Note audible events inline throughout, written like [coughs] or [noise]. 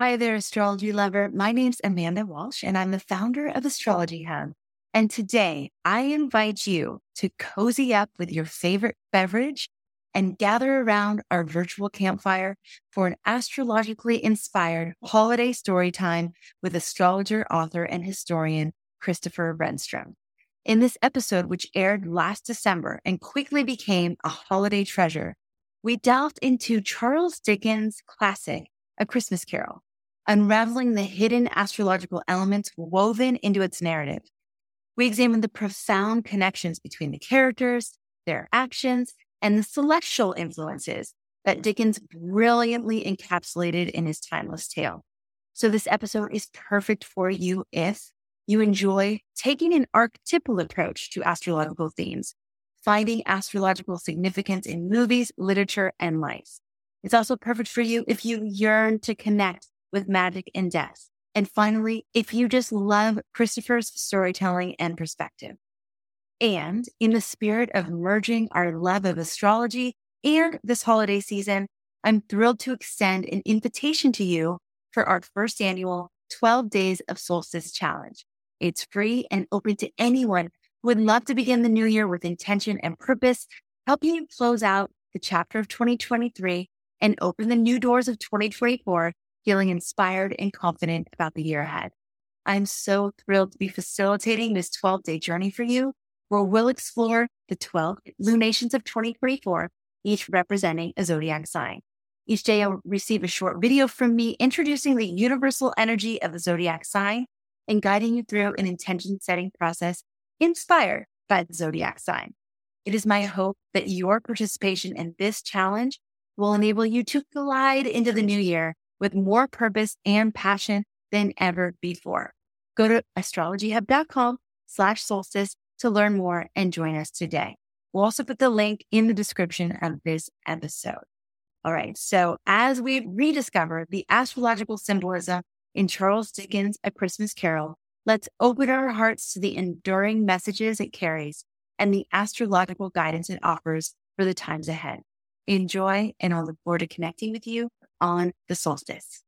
Hi there, astrology lover. My name's Amanda Walsh, and I'm the founder of Astrology Hub. And today I invite you to cozy up with your favorite beverage and gather around our virtual campfire for an astrologically inspired holiday story time with astrologer, author, and historian Christopher Renstrom. In this episode, which aired last December and quickly became a holiday treasure, we delved into Charles Dickens' classic, A Christmas Carol unraveling the hidden astrological elements woven into its narrative. We examine the profound connections between the characters, their actions, and the celestial influences that Dickens brilliantly encapsulated in his timeless tale. So, this episode is perfect for you if you enjoy taking an archetypal approach to astrological themes, finding astrological significance in movies, literature, and life. It's also perfect for you if you yearn to connect with magic and death. And finally, if you just love Christopher's storytelling and perspective. And in the spirit of merging our love of astrology and this holiday season, I'm thrilled to extend an invitation to you for our first annual 12 Days of Solstice Challenge. It's free and open to anyone who would love to begin the new year with intention and purpose, helping you close out the chapter of 2023 and open the new doors of 2024 feeling inspired and confident about the year ahead. I'm so thrilled to be facilitating this 12 day journey for you, where we'll explore the 12 lunations of 2024, each representing a zodiac sign. Each day, you'll receive a short video from me introducing the universal energy of the zodiac sign and guiding you through an intention setting process inspired by the zodiac sign. It is my hope that your participation in this challenge will enable you to glide into the new year with more purpose and passion than ever before. Go to astrologyhub.com slash solstice to learn more and join us today. We'll also put the link in the description of this episode. All right. So as we rediscover the astrological symbolism in Charles Dickens' A Christmas Carol, let's open our hearts to the enduring messages it carries and the astrological guidance it offers for the times ahead. Enjoy, and I'll look forward to connecting with you on the solstice.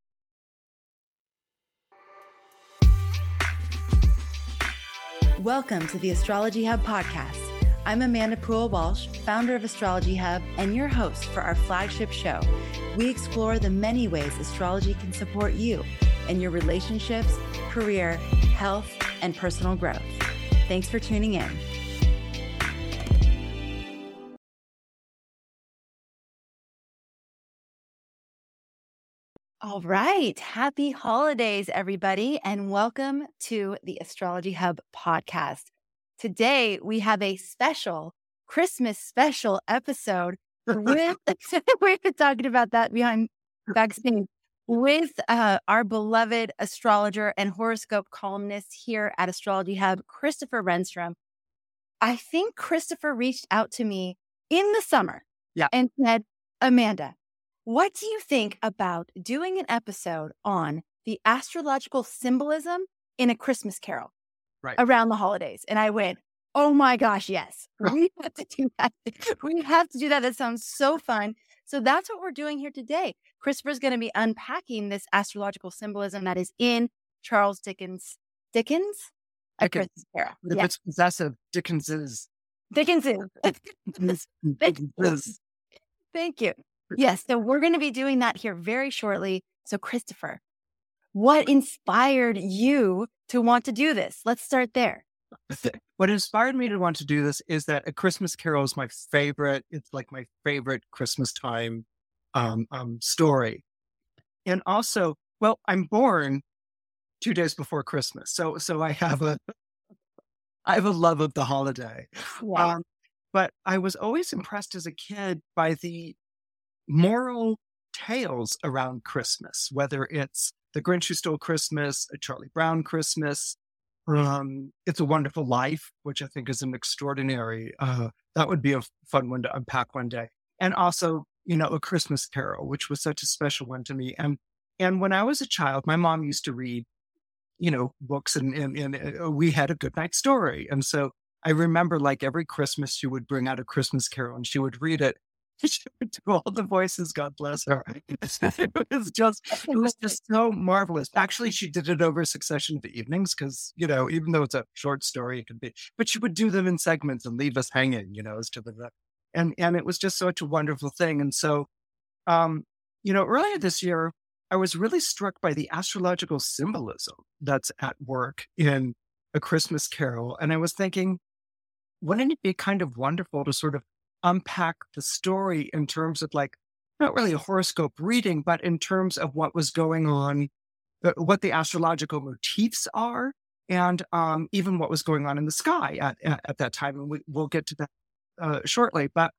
Welcome to the Astrology Hub podcast. I'm Amanda Poole Walsh, founder of Astrology Hub, and your host for our flagship show. We explore the many ways astrology can support you in your relationships, career, health, and personal growth. Thanks for tuning in. All right. Happy holidays, everybody, and welcome to the Astrology Hub podcast. Today, we have a special Christmas special episode with, [laughs] [laughs] we've been talking about that behind backstage with uh, our beloved astrologer and horoscope columnist here at Astrology Hub, Christopher Renstrom. I think Christopher reached out to me in the summer yeah. and said, Amanda, what do you think about doing an episode on the astrological symbolism in a Christmas carol right. around the holidays? And I went, Oh my gosh, yes. [laughs] We have to do that. We have to do that. That sounds so fun. So that's what we're doing here today. Christopher's going to be unpacking this astrological symbolism that is in Charles Dickens. Dickens? A Christmas Carol. If yeah. it's possessive, Dickens is. [laughs] Dickens is. [laughs] Dickens. Thank you. Yes. So we're going to be doing that here very shortly. So, Christopher, what inspired you to want to do this? Let's start there. What inspired me to want to do this is that A Christmas Carol is my favorite. It's like my favorite Christmas time um, um, story. And also, well, I'm born two days before Christmas, so so I have a I have a love of the holiday. Wow. Um, but I was always impressed as a kid by the moral tales around Christmas, whether it's The Grinch Who Stole Christmas, A Charlie Brown Christmas, um, It's a Wonderful Life, which I think is an extraordinary, uh, that would be a fun one to unpack one day. And also, you know, A Christmas Carol, which was such a special one to me. And, and when I was a child, my mom used to read, you know, books and, and, and uh, we had a good night story. And so I remember like every Christmas, she would bring out a Christmas Carol and she would read it [laughs] she would do all the voices. God bless her. [laughs] it was just, [laughs] it was just so marvelous. Actually, she did it over a succession of evenings because you know, even though it's a short story, it could be. But she would do them in segments and leave us hanging, you know, as to the and and it was just such a wonderful thing. And so, um, you know, earlier this year, I was really struck by the astrological symbolism that's at work in A Christmas Carol, and I was thinking, wouldn't it be kind of wonderful to sort of unpack the story in terms of like not really a horoscope reading, but in terms of what was going on, what the astrological motifs are, and um, even what was going on in the sky at, at, at that time. And we, will get to that uh, shortly. But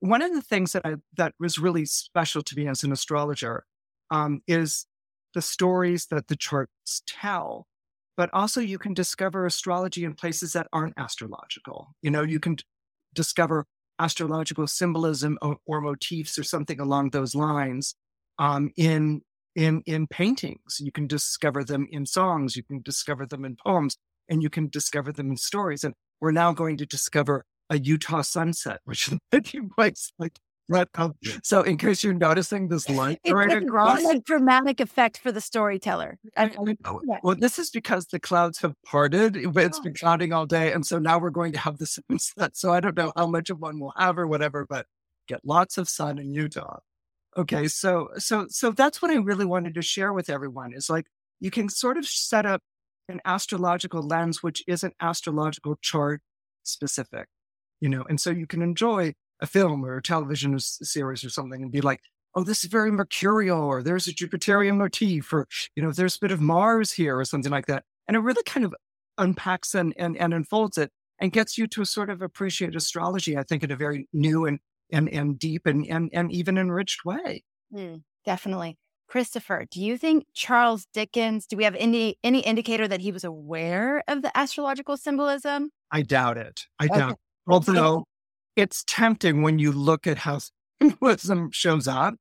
one of the things that I, that was really special to me as an astrologer um, is the stories that the charts tell. But also, you can discover astrology in places that aren't astrological. You know, you can discover astrological symbolism or, or, motifs or something along those lines um, in in in paintings. You can discover them in songs. You can discover them in poems, and you can discover them in stories. And we're now going to discover a Utah sunset, which [laughs] was like right um, up. So, in case you're noticing this light it's right like across, a dramatic effect for the storyteller. I, I oh, yeah. Well, this is because the clouds have parted. It's oh. been clouding all day, and so now we're going to have the [laughs] sunset. So, I don't know how much of one we'll have or whatever, but get lots of sun in Utah. Okay, so so so that's what I really wanted to share with everyone is like you can sort of set up an astrological lens which isn't astrological chart specific you know, and so you can enjoy a film or a television series or something and be like, oh, this is very mercurial, or there's a Jupiterian motif, or, you know, there's a bit of Mars here or something like that. And it really kind of unpacks and, and, and unfolds it and gets you to sort of appreciate astrology, I think, in a very new and, and, and deep and, and, and even enriched way. Mm, definitely. Christopher, do you think Charles Dickens, do we have any any indicator that he was aware of the astrological symbolism? I doubt it. I okay. doubt Although it's tempting when you look at how [laughs] symbolism shows up.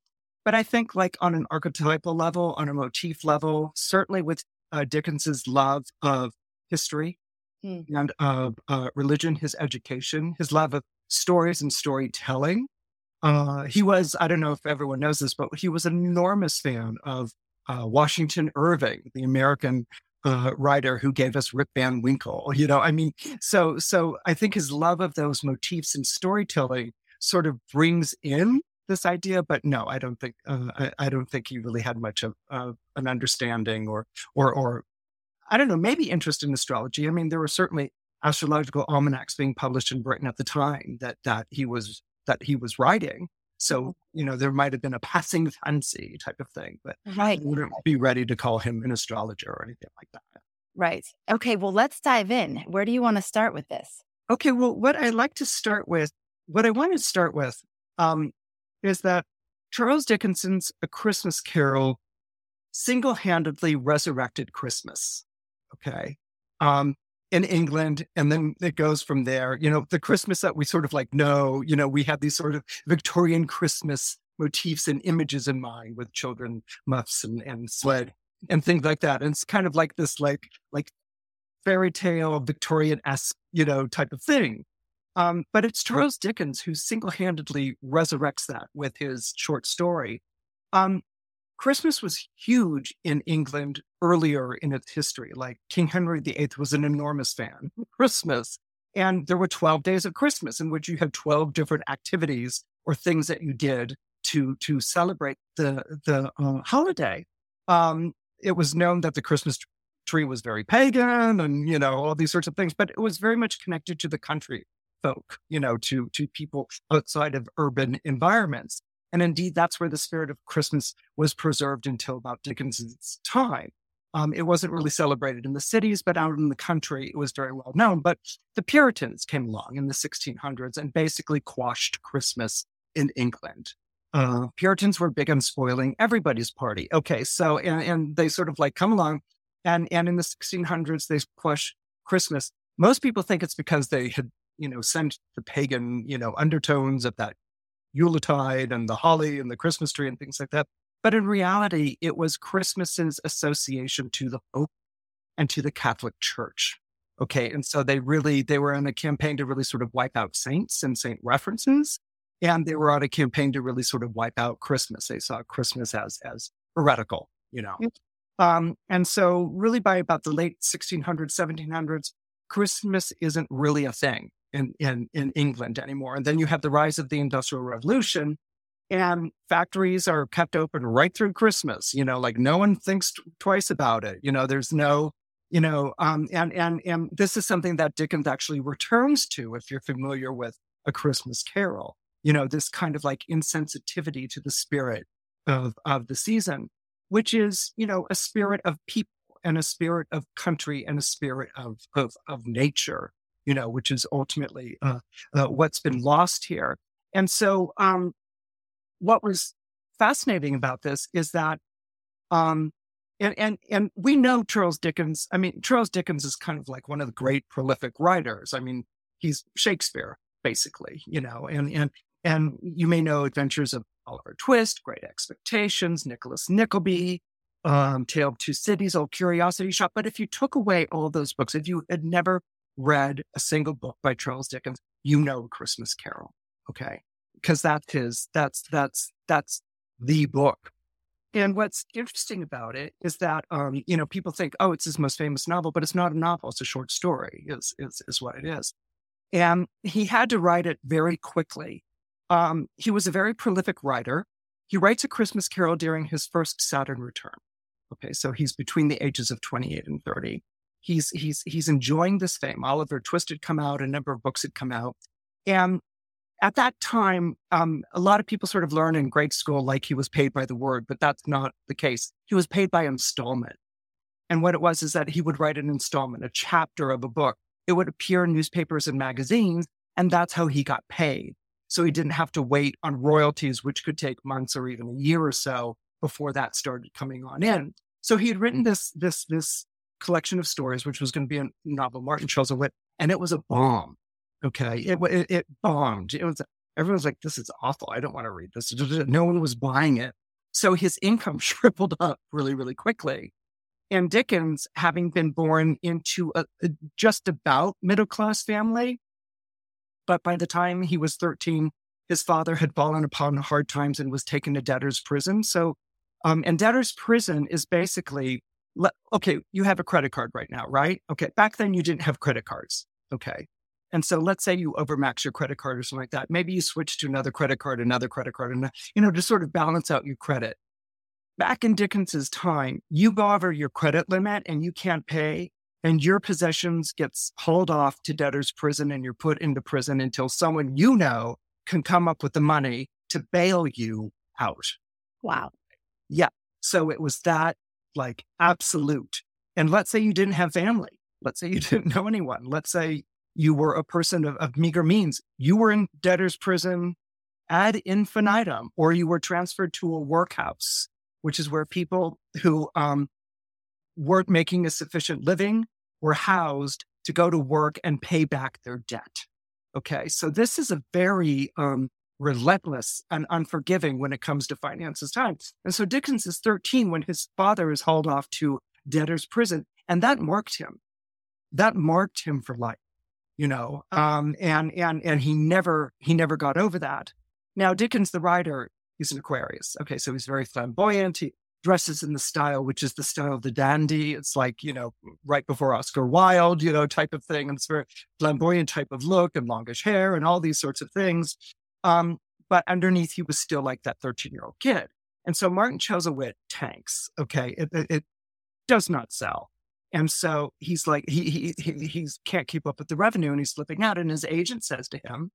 But I think, like on an archetypal level, on a motif level, certainly with uh, Dickens's love of history hmm. and of uh, religion, his education, his love of stories and storytelling. Uh, he was, I don't know if everyone knows this, but he was an enormous fan of uh, Washington Irving, the American uh, writer who gave us Rip Van Winkle. You know, I mean, so so I think his love of those motifs and storytelling sort of brings in this idea. But no, I don't think uh, I, I, don't think he really had much of uh, an understanding or or or I don't know, maybe interest in astrology. I mean, there were certainly astrological almanacs being published in Britain at the time that that he was that he was writing. So, you know, there might have been a passing fancy type of thing, but right. I wouldn't be ready to call him an astrologer or anything like that. Right. Okay. Well, let's dive in. Where do you want to start with this? Okay. Well, what I like to start with, what I want to start with, um, is that Charles Dickens's A Christmas Carol single handedly resurrected Christmas. Okay. Um, in England. And then it goes from there. You know, the Christmas that we sort of like know, you know, we have these sort of Victorian Christmas motifs and images in mind with children, muffs and, and sled and things like that. And it's kind of like this like like fairy tale Victorian esque, you know, type of thing. Um, but it's Charles Dickens who single handedly resurrects that with his short story. Um, Christmas was huge in England earlier in its history. Like King Henry VIII was an enormous fan of Christmas. And there were 12 days of Christmas in which you had 12 different activities or things that you did to, to celebrate the, the uh, holiday. Um, it was known that the Christmas tree was very pagan and, you know, all these sorts of things, but it was very much connected to the country folk, you know, to, to people outside of urban environments. And indeed, that's where the spirit of Christmas was preserved until about Dickens's time. Um, it wasn't really celebrated in the cities, but out in the country, it was very well known. But the Puritans came along in the 1600s and basically quashed Christmas in England. Uh, Puritans were big on spoiling everybody's party. Okay, so and, and they sort of like come along, and and in the 1600s they quash Christmas. Most people think it's because they had you know sent the pagan you know undertones of that Yuletide and the holly and the Christmas tree and things like that. But in reality, it was Christmas's association to the Pope and to the Catholic Church. Okay. And so they really, they were on a campaign to really sort of wipe out saints and saint references. And they were on a campaign to really sort of wipe out Christmas. They saw Christmas as, as heretical, you know. Um, and so really by about the late 1600s, 1700s, Christmas isn't really a thing in, in, in England anymore. And then you have the rise of the Industrial Revolution and factories are kept open right through Christmas. You know, like no one thinks t- twice about it. You know, there's no, you know, um, and, and, and this is something that Dickens actually returns to if you're familiar with A Christmas Carol, you know, this kind of like insensitivity to the spirit of, of the season, which is, you know, a spirit of people and a spirit of country and a spirit of, of, of nature, you know, which is ultimately uh, uh, what's been lost here. And so, um, what was fascinating about this is that, um, and, and, and we know Charles Dickens. I mean, Charles Dickens is kind of like one of the great prolific writers. I mean, he's Shakespeare, basically, you know, and, and, and you may know Adventures of Oliver Twist, Great Expectations, Nicholas Nickleby, um, Tale of Two Cities, Old Curiosity Shop. But if you took away all those books, if you had never read a single book by Charles Dickens, you know Christmas Carol. Okay. Cause that's his, that's, that's, that's the book. And what's interesting about it is that, um, you know, people think, oh, it's his most famous novel, but it's not a novel. It's a short story is, is, is what it is. And he had to write it very quickly. Um, he was a very prolific writer. He writes A Christmas Carol during his first Saturn return. Okay, so he's between the ages of 28 and 30. He's he's he's enjoying this fame. Oliver Twist had come out, a number of books had come out, and at that time, um, a lot of people sort of learn in grade school like he was paid by the word, but that's not the case. He was paid by installment, and what it was is that he would write an installment, a chapter of a book. It would appear in newspapers and magazines, and that's how he got paid. So he didn't have to wait on royalties, which could take months or even a year or so before that started coming on in. So he had written this this this collection of stories, which was going to be a novel, Martin Chuzzlewit, and it was a bomb. Okay, it it, it bombed. It was everyone was like, "This is awful. I don't want to read this." No one was buying it, so his income [laughs] shriveled up really, really quickly. And Dickens, having been born into a, a just about middle class family, but by the time he was thirteen, his father had fallen upon hard times and was taken to debtor's prison. So um, and debtor's prison is basically, okay, you have a credit card right now, right? Okay. Back then you didn't have credit cards. Okay. And so let's say you overmax your credit card or something like that. Maybe you switch to another credit card, another credit card, and, you know, to sort of balance out your credit. Back in Dickens's time, you go over your credit limit and you can't pay and your possessions gets hauled off to debtor's prison and you're put into prison until someone you know can come up with the money to bail you out. Wow. Yeah. So it was that like absolute. And let's say you didn't have family. Let's say you [laughs] didn't know anyone. Let's say you were a person of, of meager means. You were in debtor's prison ad infinitum, or you were transferred to a workhouse, which is where people who um, weren't making a sufficient living were housed to go to work and pay back their debt. Okay. So this is a very um, relentless and unforgiving when it comes to finances time. And so Dickens is 13 when his father is hauled off to debtor's prison. And that marked him. That marked him for life, you know, um, and, and, and he never, he never got over that. Now, Dickens, the writer, he's an Aquarius. Okay. So he's very flamboyant. He dresses in the style, which is the style of the dandy. It's like, you know, right before Oscar Wilde, you know, type of thing. And it's very flamboyant type of look and longish hair and all these sorts of things. Um, but underneath, he was still like that 13 year old kid. And so Martin Chuzzlewit tanks. Okay. It, it, it, does not sell. And so he's like, he, he, he can't keep up with the revenue and he's slipping out. And his agent says to him,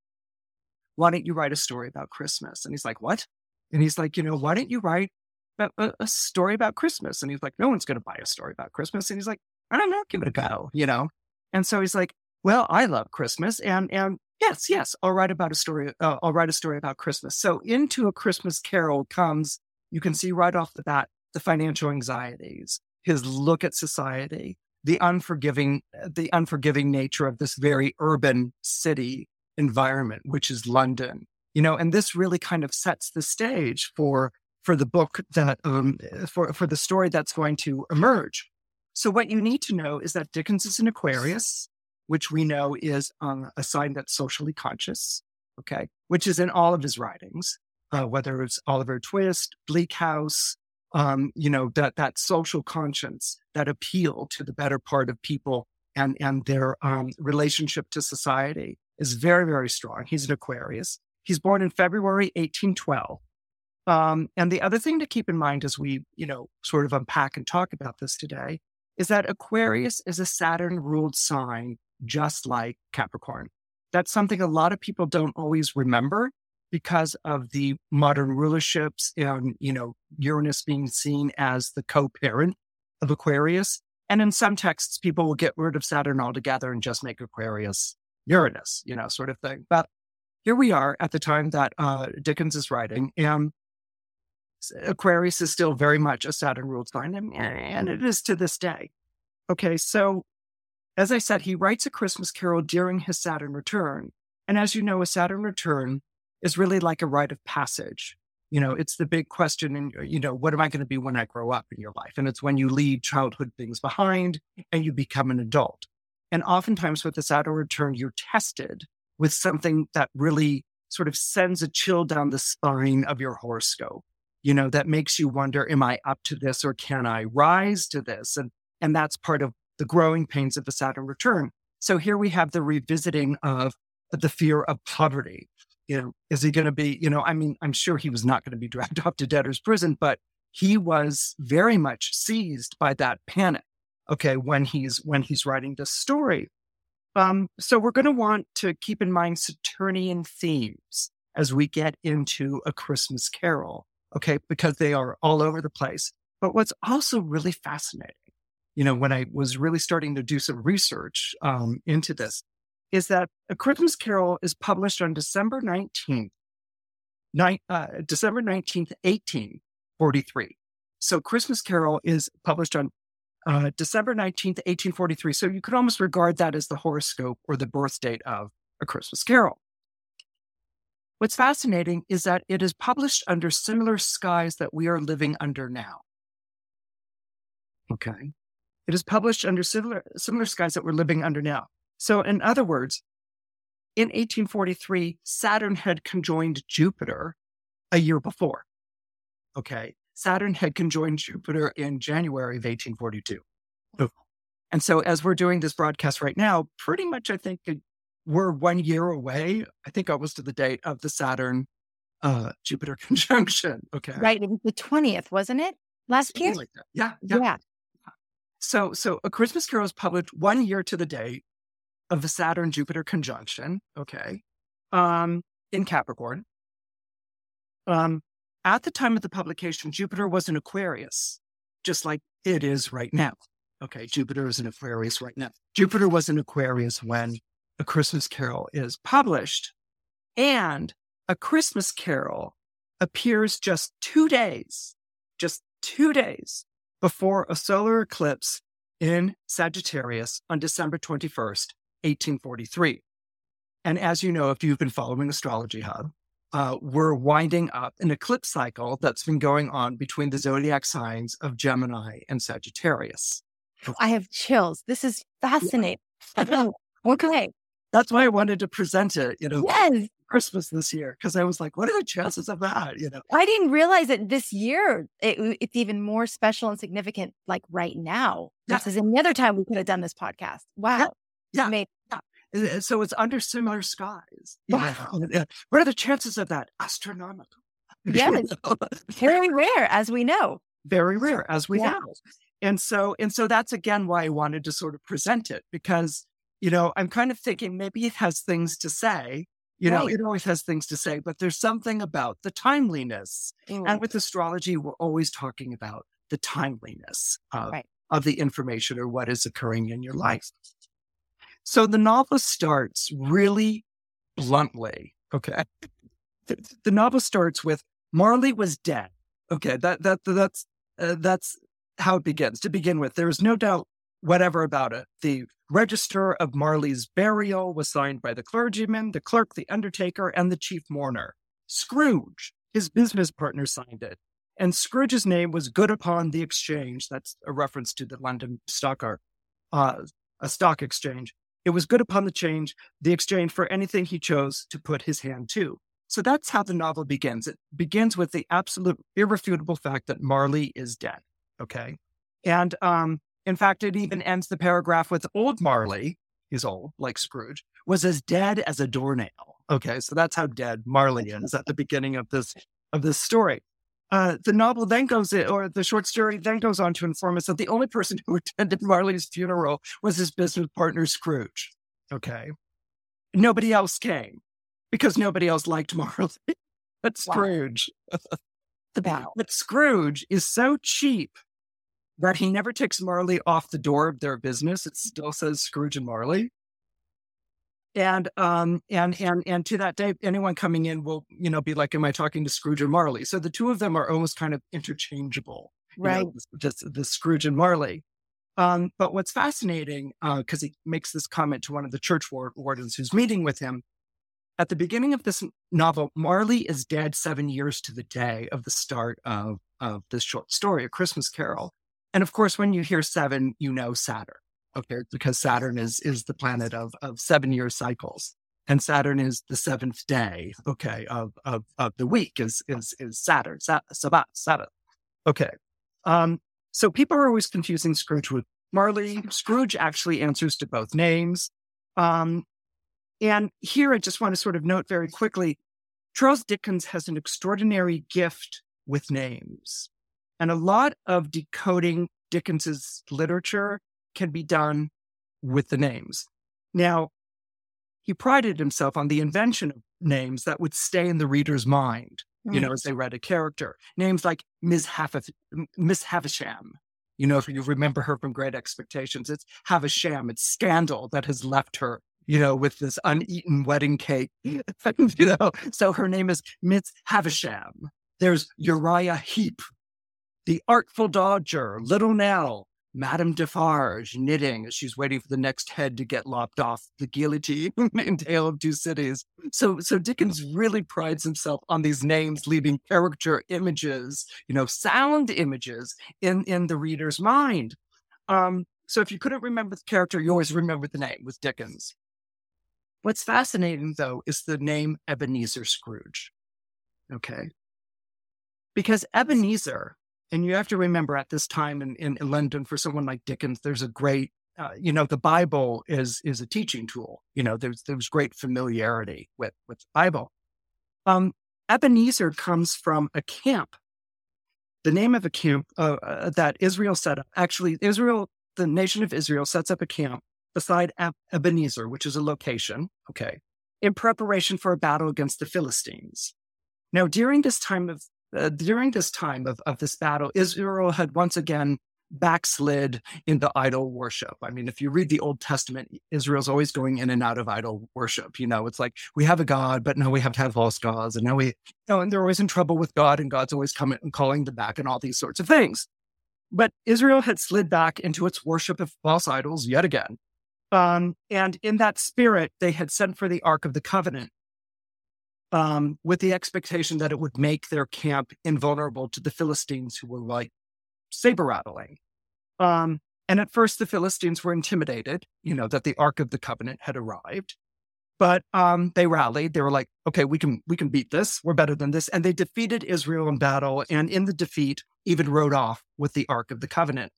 why don't you write a story about Christmas? And he's like, what? And he's like, you know, why don't you write a, a, story about Christmas? And he's like, no one's going to buy a story about Christmas. And he's like, I don't know, give it a go, you know? And so he's like, well, I love Christmas and, and Yes, yes. I'll write about a story. Uh, I'll write a story about Christmas. So into a Christmas Carol comes. You can see right off the bat the financial anxieties, his look at society, the unforgiving, the unforgiving nature of this very urban city environment, which is London. You know, and this really kind of sets the stage for for the book that um, for for the story that's going to emerge. So what you need to know is that Dickens is an Aquarius which we know is um, a sign that's socially conscious. okay, which is in all of his writings, uh, whether it's Oliver Twist, Bleak House, um, you know, that, that social conscience, that appeal to the better part of people and, and their um, relationship to society is very, very strong. He's an Aquarius. He's born in February 1812. Um, and the other thing to keep in mind as we, you know, sort of unpack and talk about this today is that Aquarius is a Saturn ruled sign, just like Capricorn. That's something a lot of people don't always remember because of the modern rulerships and, you know, Uranus being seen as the co-parent of Aquarius. And in some texts, people will get rid of Saturn altogether and just make Aquarius Uranus, you know, sort of thing. But here we are at the time that uh, Dickens is writing, and Aquarius is still very much a Saturn ruled sign, and it is to this day. Okay, so as I said, he writes a Christmas carol during his Saturn return. And as you know, a Saturn return is really like a rite of passage. You know, it's the big question, and you know, what am I going to be when I grow up in your life? And it's when you leave childhood things behind and you become an adult. And oftentimes with the Saturn return, you're tested with something that really sort of sends a chill down the spine of your horoscope you know, that makes you wonder, am I up to this or can I rise to this? And, and that's part of the growing pains of the Saturn return. So here we have the revisiting of the fear of poverty. You know, is he going to be, you know, I mean, I'm sure he was not going to be [laughs] dragged off to debtor's prison, but he was very much seized by that panic. Okay. When he's, when he's writing this story. Um, so we're going to want to keep in mind Saturnian themes as we get into a Christmas carol okay, because they are all over the place. But what's also really fascinating, you know, when I was really starting to do some research um, into this, is that A Christmas Carol is published on December 19th, ni- uh, December 19th, 1843. So Christmas Carol is published on uh, December 19th, 1843. So you could almost regard that as the horoscope or the birth date of A Christmas Carol. What's fascinating is that it is published under similar skies that we are living under now. Okay. It is published under similar, similar skies that we're living under now. So, in other words, in 1843, Saturn had conjoined Jupiter a year before. Okay. Saturn had conjoined Jupiter in January of 1842. And so, as we're doing this broadcast right now, pretty much, I think we're one year away. I think I was to the date of the Saturn uh, Jupiter [laughs] conjunction. Okay. Right. It was the 20th, wasn't it? Last year? Like yeah, yeah. Yeah. So, so A Christmas Carol was published one year to the day of the Saturn Jupiter conjunction. Okay. Um, in Capricorn. Um, at the time of the publication, Jupiter was in Aquarius, just like it is right now. Okay. Jupiter is in Aquarius right now. Jupiter was in Aquarius when a Christmas Carol is published. And A Christmas Carol appears just two days, just two days before a solar eclipse in Sagittarius on December 21st, 1843. And as you know, if you've been following Astrology Hub, uh, we're winding up an eclipse cycle that's been going on between the zodiac signs of Gemini and Sagittarius. I have chills. This is fascinating. [laughs] Okay that's why I wanted to present it, you know, yes. Christmas this year. Cause I was like, what are the chances of that? You know, I didn't realize that this year it, it's even more special and significant, like right now, yeah. versus any other time we could have done this podcast. Wow. Yeah. yeah. yeah. So it's under similar skies. Wow. Uh, what are the chances of that? Astronomical. [laughs] Yeah. Very rare, as we know. Very rare, as we know. And so, and so that's again why I wanted to sort of present it because you know, I'm kind of thinking maybe it has things to say. You right. know, it always has things to say, but there's something about the timeliness. Mm. And with astrology, we're always talking about the timeliness of, right. of the information or what is occurring in your life. So the novel starts really bluntly. Okay. The, the novel starts with Marley was dead. Okay. That, that, that's, uh, that's how it begins. To begin with, there is no doubt whatever about it. The register of Marley's burial was signed by the clergyman, the clerk, the undertaker, and the chief mourner. Scrooge, his business partner, signed it. And Scrooge's name was good upon the exchange. That's a reference to the London stock, uh, a stock exchange. It was good upon the change, the exchange for anything he chose to put his hand to. So that's how the novel begins. It begins with the absolute irrefutable fact that Marley is dead. Okay. And um, in fact, it even ends the paragraph with old Marley, he's old, like Scrooge, was as dead as a doornail. Okay. So that's how dead Marley is at the beginning of this of this story. Uh, the novel then goes, in, or the short story then goes on to inform us that the only person who [laughs] attended Marley's funeral was his business partner, Scrooge. Okay. Nobody else came because nobody else liked Marley [laughs] but Scrooge. the bow. But Scrooge is so cheap that he never takes Marley off the door of their business. It still says Scrooge and Marley. And um and and and to that day anyone coming in will you know be like am i talking to scrooge or marley? So the two of them are almost kind of interchangeable right. know, just the scrooge and marley. Um but what's fascinating because uh, he makes this comment to one of the church wardens who's meeting with him at the beginning of this novel marley is dead seven years to the day of the start of of this short story a christmas carol and of course when you hear seven you know saturn Okay, because Saturn is is the planet of of seven year cycles, and Saturn is the seventh day. Okay, of of of the week is is is Saturn, Sabbath, Saturn. Okay, um, so people are always confusing Scrooge with Marley. Scrooge actually answers to both names. Um, and here I just want to sort of note very quickly Charles Dickens has an extraordinary gift with names. And a lot of decoding Dickens's literature can be done with the names. Now, he prided himself on the invention of names that would stay in the reader's mind, mm. you know, as they read a character. Names like Miss, Haff- Miss Havisham. You know, if you remember her from Great Expectations, it's Havisham, it's scandal that has left her, you know, with this uneaten wedding cake. [laughs] you know, so her name is Miss Havisham. There's Uriah Heep, the artful dodger, Little Nell, Madame Defarge knitting as she's waiting for the next head to get lopped off the guillotine [laughs] in Tale of Two Cities. So, so Dickens really prides himself on these names leaving character images, you know, sound images in, in the reader's mind. Um, so if you couldn't remember the character, you always remember the name with Dickens. What's fascinating though is the name Ebenezer Scrooge. Okay. Because Ebenezer and you have to remember at this time in, in, in London, for someone like Dickens, there's a great, uh, you know, the Bible is is a teaching tool. You know, there's there's great familiarity with with the Bible. Um, Ebenezer comes from a camp. The name of a camp uh, uh, that Israel set up. Actually, Israel, the nation of Israel, sets up a camp beside Ebenezer, which is a location. Okay, in preparation for a battle against the Philistines. Now, during this time of uh, during this time of, of this battle, Israel had once again backslid into idol worship. I mean, if you read the Old Testament, Israel's always going in and out of idol worship. You know, it's like we have a God, but now we have to have false gods. And now we, you know, and they're always in trouble with God, and God's always coming and calling them back and all these sorts of things. But Israel had slid back into its worship of false idols yet again. Um, and in that spirit, they had sent for the Ark of the Covenant um, with the expectation that it would make their camp invulnerable to the Philistines who were like saber rattling. Um, and at first, the Philistines were intimidated, you know, that the Ark of the Covenant had arrived. But um, they rallied. They were like, "Okay, we can we can beat this. We're better than this." And they defeated Israel in battle, and in the defeat, even rode off with the Ark of the Covenant.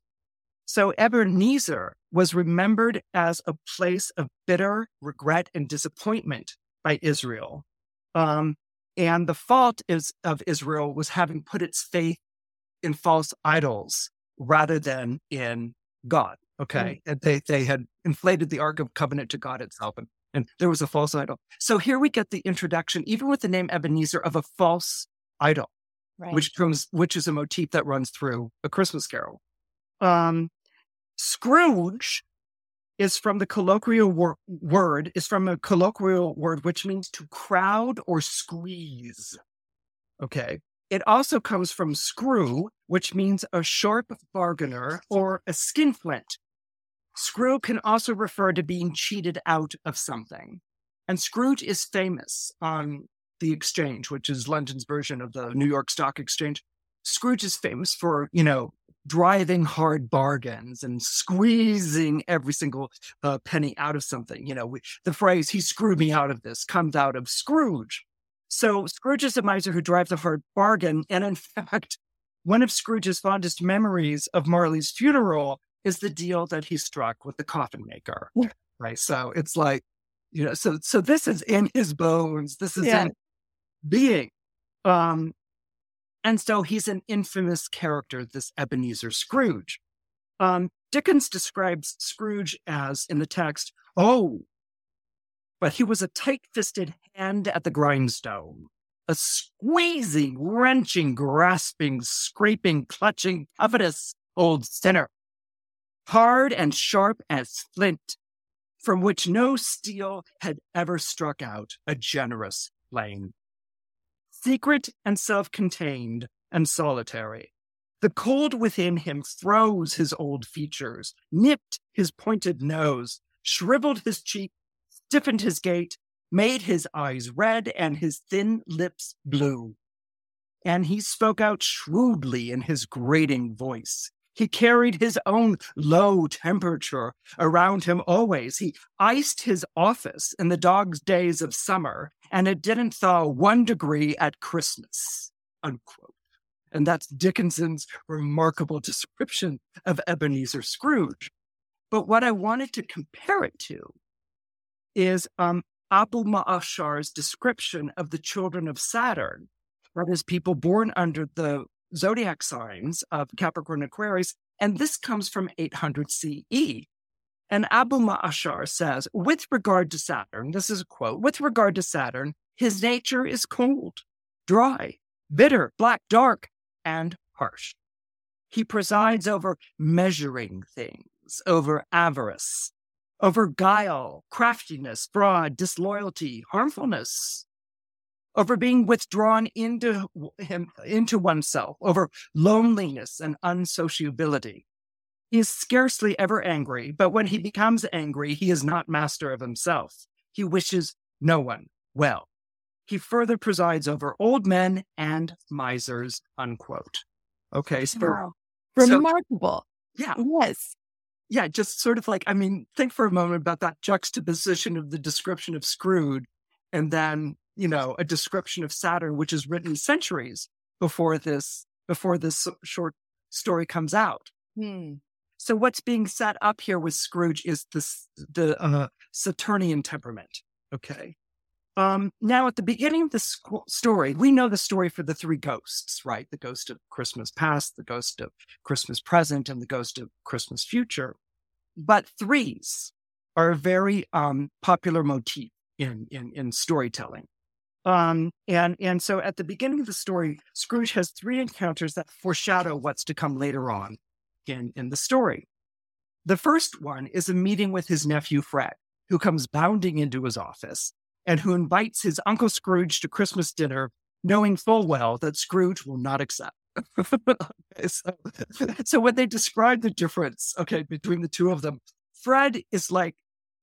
So Ebenezer was remembered as a place of bitter regret and disappointment by Israel um, and the fault is of Israel was having put its faith in false idols rather than in God. Okay. Mm. They, they had inflated the Ark of Covenant to God itself, and, and there was a false idol. So here we get the introduction, even with the name Ebenezer, of a false idol, right. which comes, which is a motif that runs through a Christmas carol. Um, Scrooge is from the colloquial wor- word, is from a colloquial word which means to crowd or squeeze. Okay. It also comes from screw, which means a sharp bargainer or a skinflint. Screw can also refer to being cheated out of something. And Scrooge is famous on the exchange, which is London's version of the New York Stock Exchange. Scrooge is famous for, you know, driving hard bargains and squeezing every single uh, penny out of something. You know, we, the phrase, he screwed me out of this, comes out of Scrooge. So Scrooge is a miser who drives a hard bargain. And in [laughs] fact, one of Scrooge's fondest memories of Marley's funeral is the deal that he struck with the coffin maker. Right. So it's like, you know, so so this is in his bones. This is yeah. in being. Um, and so he's an infamous character, this Ebenezer Scrooge. Um, Dickens describes Scrooge as, in the text, oh, but he was a tight fisted hand at the grindstone, a squeezing, wrenching, grasping, scraping, clutching, covetous old sinner, hard and sharp as flint, from which no steel had ever struck out a generous flame secret and self contained and solitary. The cold within him froze his old features, nipped his pointed nose, shriveled his cheek, stiffened his gait, made his eyes red and his thin lips blue. And he spoke out shrewdly in his grating voice. He carried his own low temperature around him always. He iced his office in the dog's days of summer, and it didn't thaw one degree at Christmas. Unquote. And that's Dickinson's remarkable description of Ebenezer Scrooge. But what I wanted to compare it to is um, Abu Ma'ashar's description of the children of Saturn, that is, people born under the zodiac signs of Capricorn Aquarius, and this comes from 800 CE. And Abu Ma'ashar says, with regard to Saturn, this is a quote, with regard to Saturn, his nature is cold, dry, bitter, black, dark, and harsh. He presides over measuring things, over avarice, over guile, craftiness, fraud, disloyalty, harmfulness, over being withdrawn into him, into oneself, over loneliness and unsociability. He is scarcely ever angry, but when he becomes angry, he is not master of himself. He wishes no one well. He further presides over old men and misers, unquote. Okay. So, wow. Remarkable. So, yeah. Yes. Yeah. Just sort of like, I mean, think for a moment about that juxtaposition of the description of Scrooge and then you know, a description of Saturn, which is written centuries before this, before this short story comes out. Hmm. So what's being set up here with Scrooge is this, the uh, Saturnian temperament. Okay. Um, now, at the beginning of the story, we know the story for the three ghosts, right? The ghost of Christmas past, the ghost of Christmas present, and the ghost of Christmas future. But threes are a very um, popular motif in, in, in storytelling. Um, and and so at the beginning of the story, Scrooge has three encounters that foreshadow what's to come later on in, in the story. The first one is a meeting with his nephew Fred, who comes bounding into his office and who invites his Uncle Scrooge to Christmas dinner, knowing full well that Scrooge will not accept. [laughs] so, so when they describe the difference, okay, between the two of them, Fred is like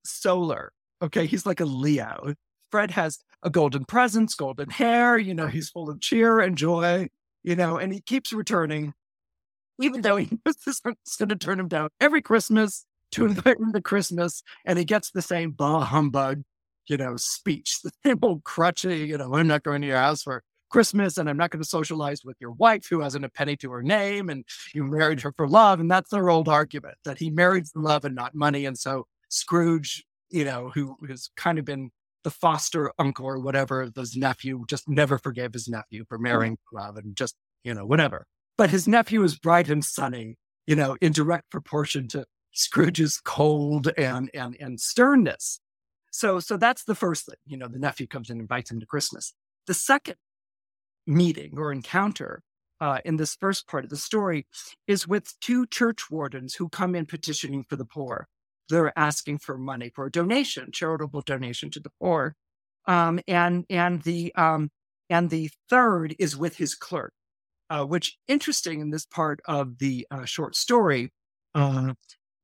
solar. Okay, he's like a Leo. Fred has a golden presence, golden hair. You know, he's full of cheer and joy, you know, and he keeps returning, even though he knows this is going to turn him down every Christmas to invite him to Christmas. And he gets the same bah humbug, you know, speech, [laughs] the same old crutchy, you know, I'm not going to your house for Christmas and I'm not going to socialize with your wife who hasn't a penny to her name and you married her for love. And that's their old argument that he married for love and not money. And so Scrooge, you know, who has kind of been the foster uncle or whatever, his nephew just never forgave his nephew for marrying love and just, you know, whatever. But his nephew is bright and sunny, you know, in direct proportion to Scrooge's cold and and and sternness. So so that's the first thing. You know, the nephew comes and invites him to Christmas. The second meeting or encounter uh, in this first part of the story is with two church wardens who come in petitioning for the poor they're asking for money for a donation, charitable donation to the poor. Um, and and the um, and the third is with his clerk, uh, which interesting in this part of the uh, short story uh,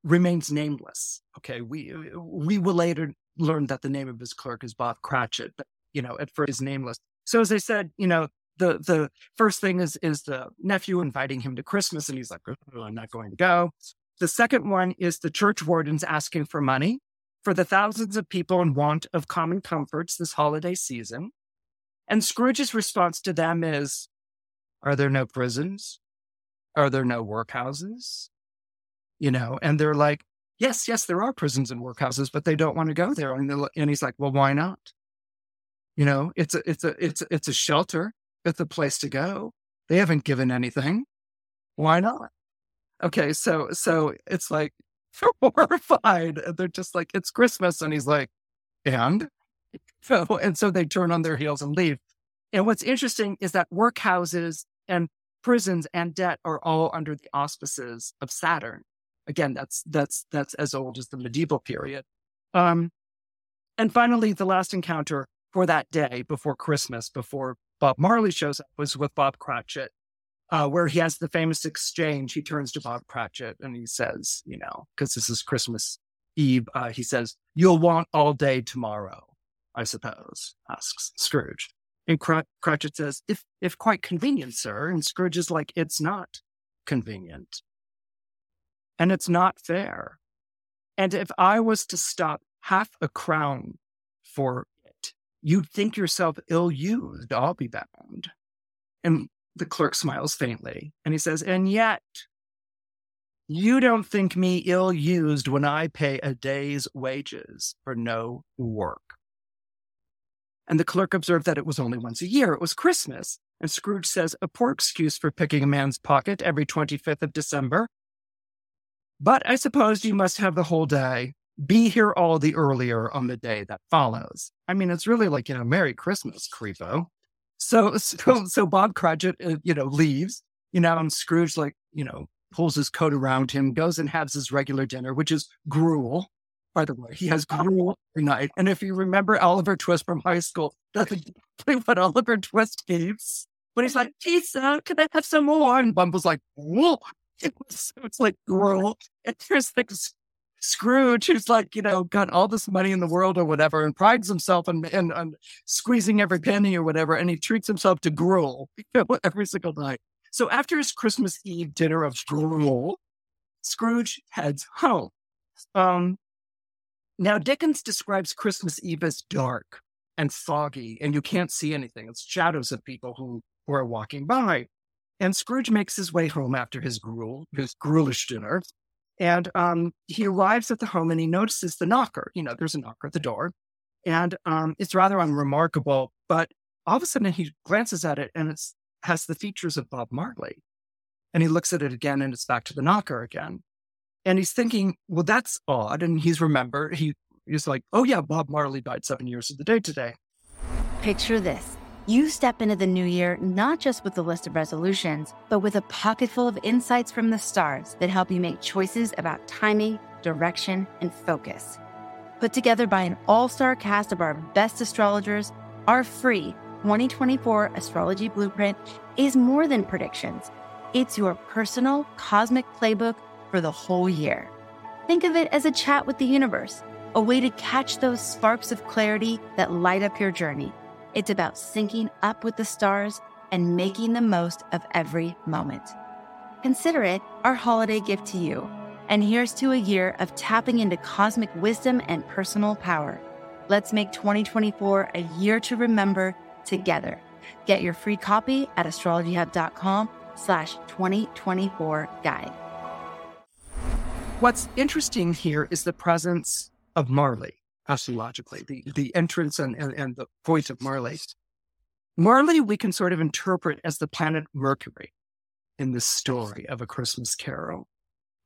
remains nameless. Okay, we we will later learn that the name of his clerk is Bob Cratchit, but you know at first is nameless. So as I said, you know the the first thing is is the nephew inviting him to Christmas, and he's like, oh, "I'm not going to go." The second one is the church wardens asking for money for the thousands of people in want of common comforts this holiday season. And Scrooge's response to them is, "Are there no prisons? Are there no workhouses?" You know, and they're like, "Yes, yes, there are prisons and workhouses, but they don't want to go there." And, and he's like, "Well, why not?" You know, it's a it's a it's it's a shelter. It's a place to go. They haven't given anything. Why not? Okay, so so it's like they're [laughs] horrified. And they're just like, it's Christmas. And he's like, and [laughs] so and so they turn on their heels and leave. And what's interesting is that workhouses and prisons and debt are all under the auspices of Saturn. Again, that's that's that's as old as the medieval period. Um, and finally, the last encounter for that day before Christmas, before Bob Marley shows up, was with Bob Cratchit, uh, where he has the famous exchange. He turns to Bob Cratchit and he says, you know, because this is Christmas Eve, uh, he says, You'll want all day tomorrow, I suppose, asks Scrooge. And Cr- Cratchit says, if, if quite convenient, sir. And Scrooge is like, It's not convenient. And it's not fair. And if I was to stop half a crown for it, You'd think yourself ill used, I'll be bound. And the clerk smiles faintly and he says, And yet, you don't think me ill used when I pay a day's wages for no work. And the clerk observed that it was only once a year. It was Christmas. And Scrooge says, A poor excuse for picking a man's pocket every 25th of December. But I suppose you must have the whole day be here all the earlier on the day that follows. I mean, it's really like, you know, Merry Christmas, creepo. So, so, so Bob Cratchit, uh, you know, leaves, you know, and Scrooge, like, you know, pulls his coat around him, goes and has his regular dinner, which is gruel. By the way, he has gruel every night. And if you remember Oliver Twist from high school, that's exactly what Oliver Twist eats. When he's like, pizza, can I have some more? And Bumble's like, whoa. [laughs] Was, it's like gruel. And there's like Scrooge, who's like, you know, got all this money in the world or whatever, and prides himself on, and, and squeezing every penny or whatever, and he treats himself to gruel you know, [laughs] every single night. So after his Christmas Eve dinner of gruel, Scrooge heads home. Um, now, Dickens describes Christmas Eve as dark and foggy, and you can't see anything. It's shadows of people who, who are walking by. And Scrooge makes his way home after his gruel, his gruelish dinner, and um, he arrives at the home and he notices the knocker. You know, there's a knocker at the door. And um, it's rather unremarkable. But all of a sudden he glances at it and it has the features of Bob Marley. And he looks at it again and it's back to the knocker again. And he's thinking, well, that's odd. And he's remembered, he, he's like, oh, yeah, Bob Marley died seven years of the day today. Picture this you step into the new year not just with a list of resolutions, but with a pocket full of insights from the stars that help you make choices about timing, direction, and focus. Put together by an all star cast of our best astrologers, our free 2024 Astrology Blueprint is more than predictions. It's your personal cosmic playbook for the whole year. Think of it as a chat with the universe, a way to catch those sparks of clarity that light up your journey. It's about syncing up with the stars and making the most of every moment. Consider it our holiday gift to you. And here's to a year of tapping into cosmic wisdom and personal power. Let's make 2024 a year to remember together. Get your free copy at astrologyhub.com slash 2024 guide. What's interesting here is the presence of Marley astrologically, the, the entrance and, and, and the voice of Marley. Marley, we can sort of interpret as the planet Mercury in the story of A Christmas Carol.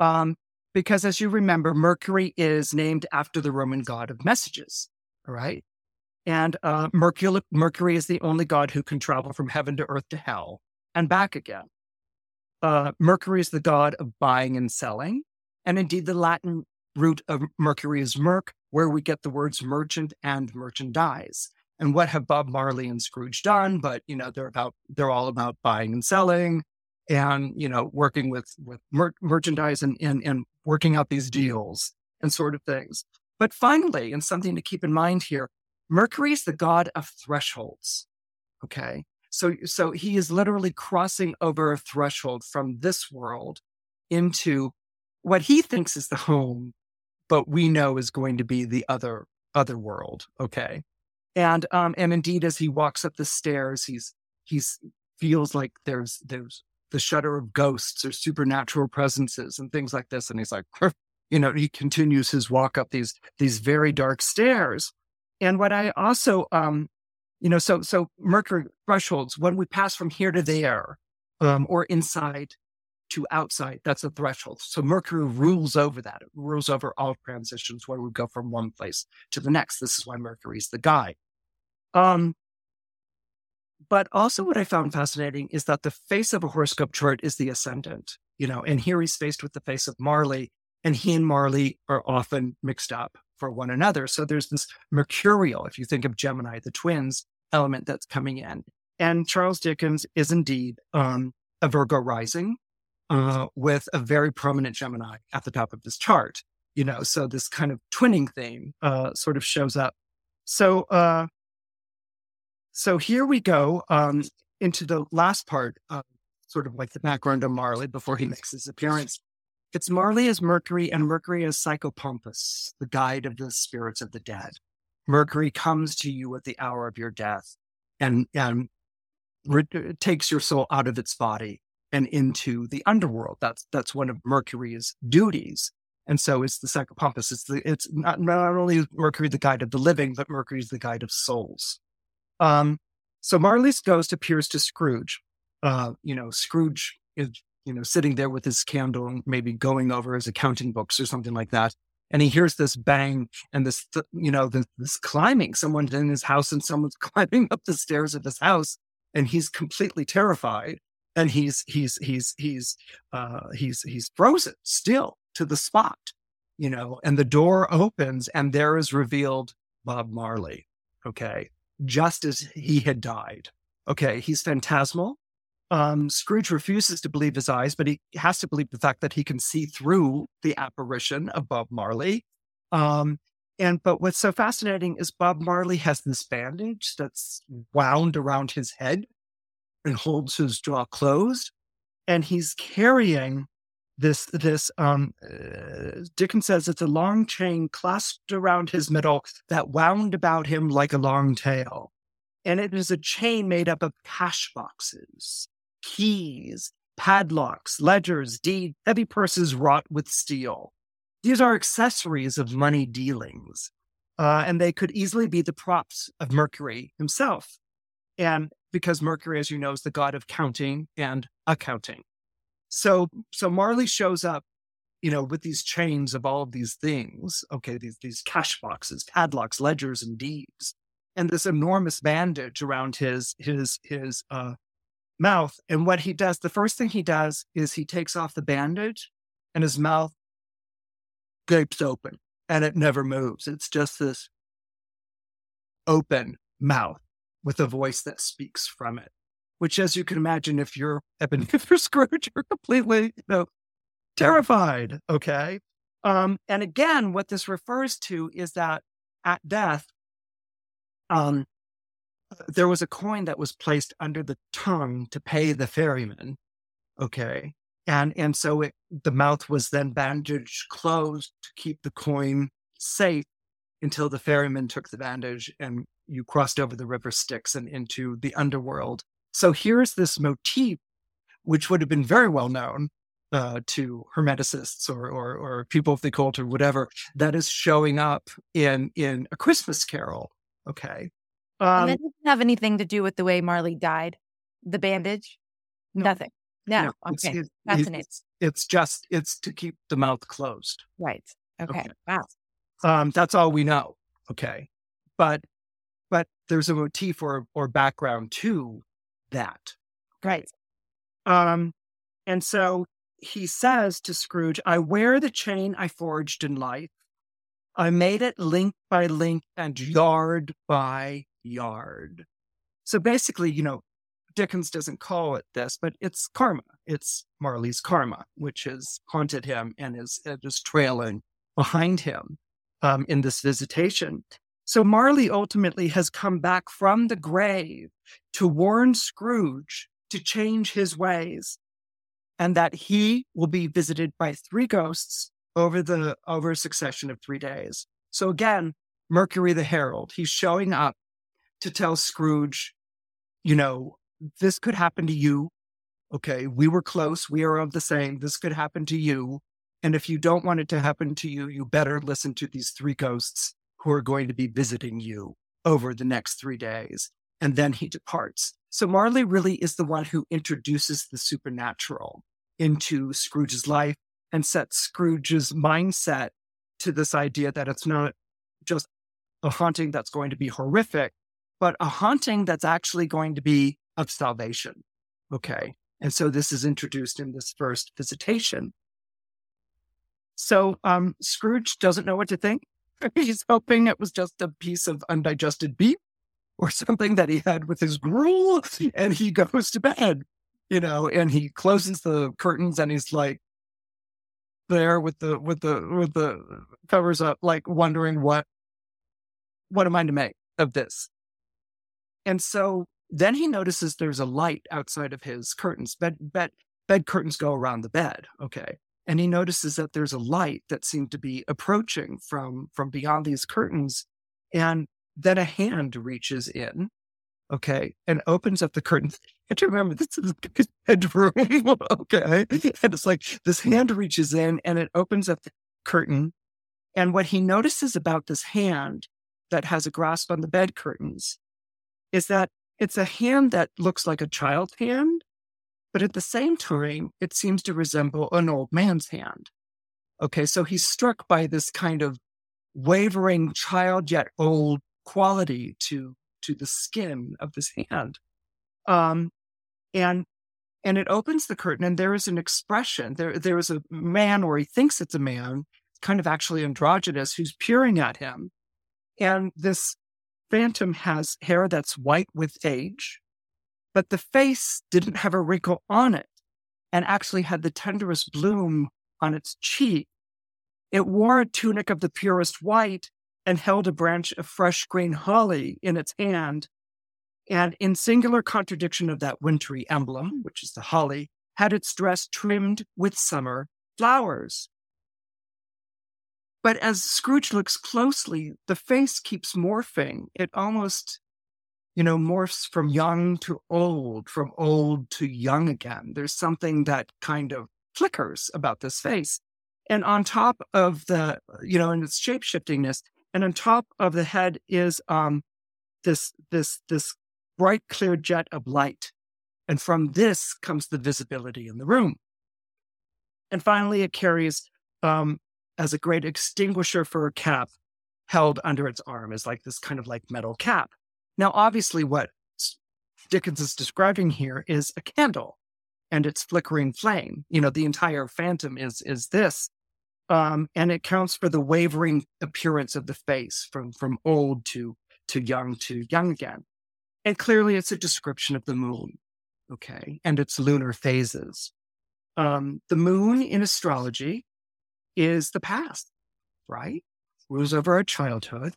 Um, because as you remember, Mercury is named after the Roman god of messages, right? And uh, Mercury, Mercury is the only god who can travel from heaven to earth to hell and back again. Uh, Mercury is the god of buying and selling. And indeed, the Latin root of Mercury is merc, where we get the words merchant and merchandise. And what have Bob Marley and Scrooge done? But you know, they're about they're all about buying and selling, and you know, working with with mer- merchandise and, and and working out these deals and sort of things. But finally, and something to keep in mind here, Mercury is the god of thresholds. Okay, So, so he is literally crossing over a threshold from this world into what he thinks is the home, but we know is going to be the other other world. Okay, and um, and indeed, as he walks up the stairs, he's he's feels like there's there's the shudder of ghosts or supernatural presences and things like this, and he's like, you know, he continues his walk up these these very dark stairs. And what I also um you know, so so Mercury thresholds, when we pass from here to there, um, or inside to outside, that's a threshold. So Mercury rules over that. It rules over all transitions where we go from one place to the next. This is why Mercury is the guide. Um, but also what I found fascinating is that the face of a horoscope chart is the ascendant, you know, and here he's faced with the face of Marley, and he and Marley are often mixed up for one another. So there's this mercurial, if you think of Gemini, the twins element that's coming in. And Charles Dickens is indeed um, a Virgo rising uh, with a very prominent Gemini at the top of this chart. You know, so this kind of twinning theme uh, sort of shows up. So, uh, so here we go um, into the last part, sort of like the background of Marley before he makes his appearance. It's Marley as Mercury and Mercury as Psychopompus, the guide of the spirits of the dead. Mercury comes to you at the hour of your death and, and re- uh, takes your soul out of its body and into the underworld. That's, that's one of Mercury's duties. And so it's the Psychopompus. It's the, it's not, not only Mercury the guide of the living, but Mercury is the guide of souls. Um, so Marley's ghost appears to Scrooge. Uh, you know, Scrooge is you know, sitting there with his candle and maybe going over his accounting books or something like that. And he hears this bang and this, you know, this, this climbing. Someone's in his house and someone's [laughs] climbing up the stairs of his house, and he's completely terrified. And he's he's he's he's uh, he's he's frozen still to the spot, you know. And the door opens, and there is revealed Bob Marley. Okay, just as he had died. Okay, he's phantasmal um, Scrooge refuses to believe his eyes, but he has to believe the fact that he can see through the apparition of Bob Marley. Um, and but what's so fascinating is Bob Marley has this bandage that's wound around his head and holds his jaw closed, and he's carrying this this um uh, Dickens says it's a long chain clasped around his middle that wound about him like a long tail and it is a chain made up of cash boxes keys, padlocks, ledgers, deed, heavy purses wrought with steel. These are accessories of money dealings, uh, and they could easily be the props of Mercury himself. And because Mercury, as you know, is the god of counting and accounting. So, so Marley shows up, you know, with these chains of all of these things. Okay, these these cash boxes, padlocks, ledgers, and deeds, and this enormous bandage around his his his uh, mouth. And what he does, the first thing he does is he takes off the bandage and his mouth gapes open and it never moves. It's just this open mouth with a voice that speaks from it, which, as you can imagine, if you're Ebenezer [laughs] Scrooge, you're completely you know, terrified. Okay. Um, and again, what this refers to is that at death, um, there was a coin that was placed under the tongue to pay the ferryman. Okay. And, and so it, the mouth was then bandaged closed to keep the coin safe until the ferryman took the bandage and you crossed over the river Styx and into the underworld. So here's this motif, which would have been very well known uh, to hermeticists or, or, or people of the cult or whatever, that is showing up in in a Christmas Carol. Okay, um, and that doesn't have anything to do with the way Marley died. The bandage, no, nothing. No, no okay, it's, fascinating. It's, it's, just it's to keep the mouth closed. Right. Okay. okay. Wow. Um, that's all we know. Okay, but there's a motif or or background to that. Right. Um, and so he says to Scrooge, "I wear the chain I forged in life. I made it link by link and yard by yard. So basically, you know, Dickens doesn't call it this, but it's karma. It's Marley's karma, which has haunted him and is, is trailing behind him um, in this visitation. So Marley ultimately has come back from the grave to warn Scrooge to change his ways and that he will be visited by three ghosts over the over a succession of three days. So again, Mercury the Herald, he's showing up to tell Scrooge, you know, this could happen to you. Okay, we were close. We are of the same. This could happen to you. And if you don't want it to happen to you, you better listen to these three ghosts who are going to be visiting you over the next three days. And then he departs. So Marley really is the one who introduces the supernatural into Scrooge's life and sets Scrooge's mindset to this idea that it's not just a haunting that's going to be horrific, but a haunting that's actually going to be of salvation. Okay. And so this is introduced in this first visitation. So um, Scrooge doesn't know what to think. [laughs] He's hoping it was just a piece of undigested beef or something that he had with his gruel, and he goes to bed, you know, and he closes the curtains and he's like there with the with the with the covers up, like wondering what what am I to make of this? And so then he notices there's a light outside of his curtains. Bed, bed, bed curtains go around the bed. Okay. And he notices that there's a light that seemed to be approaching from, from beyond these curtains. And then a hand reaches in. Okay. And opens up the curtains. [laughs] And remember, this is his [laughs] bedroom. okay. And it's like this hand reaches in and it opens up the curtain. And what he notices about this hand that has a grasp on the bed curtains is that it's a hand that looks like a child's hand, but at the same time, it seems to resemble an old man's hand. Okay, so he's struck by this kind of wavering child yet old quality to to the skin of this hand. Um, and and it opens the curtain and there is an expression. There there is a man, or he thinks it's a man, kind of actually androgynous, who's peering at him. And this Phantom has hair that's white with age, but the face didn't have a wrinkle on it and actually had the tenderest bloom on its cheek. It wore a tunic of the purest white and held a branch of fresh green holly in its hand. And in singular contradiction of that wintry emblem, which is the holly, had its dress trimmed with summer flowers. But as Scrooge looks closely, the face keeps morphing. It almost, you know, morphs from young to old, from old to young again. There's something that kind of flickers about this face. And on top of the, you know, in its shape shiftingness, and on top of the head is um, this this this bright clear jet of light, and from this comes the visibility in the room. And finally, it carries um, as a great extinguisher for a cap held under its arm is like this kind of like metal cap. Now, obviously, what Dickens is describing here is a candle and its flickering flame. You know, the entire phantom is is this. Um, and it counts for the wavering appearance of the face from from old to to young to young again. And clearly it's a description of the moon, okay, and its lunar phases. Um, the moon in astrology is the past, right? Rules over our childhood.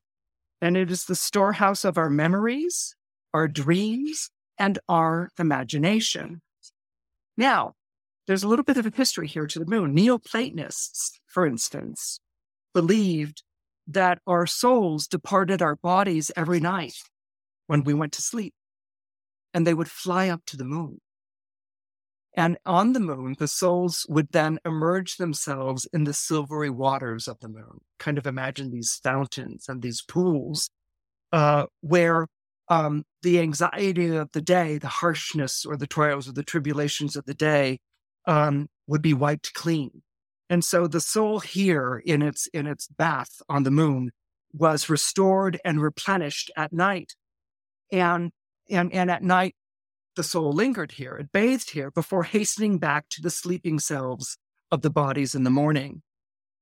And it is the storehouse of our memories, our dreams, and our imagination. Now, there's a little bit of a history here to the moon. Neoplatonists, for instance, believed that our souls departed our bodies every night when we went to sleep, and they would fly up to the moon. And on the moon, the souls would then emerge themselves in the silvery waters of the moon. Kind of imagine these fountains and these pools uh, where um, the anxiety of the day, the harshness or the trials or the tribulations of the day um, would be wiped clean. And so the soul here in its, in its bath on the moon was restored and replenished at night. And, and, and at night, the soul lingered here, it bathed here before hastening back to the sleeping selves of the bodies in the morning.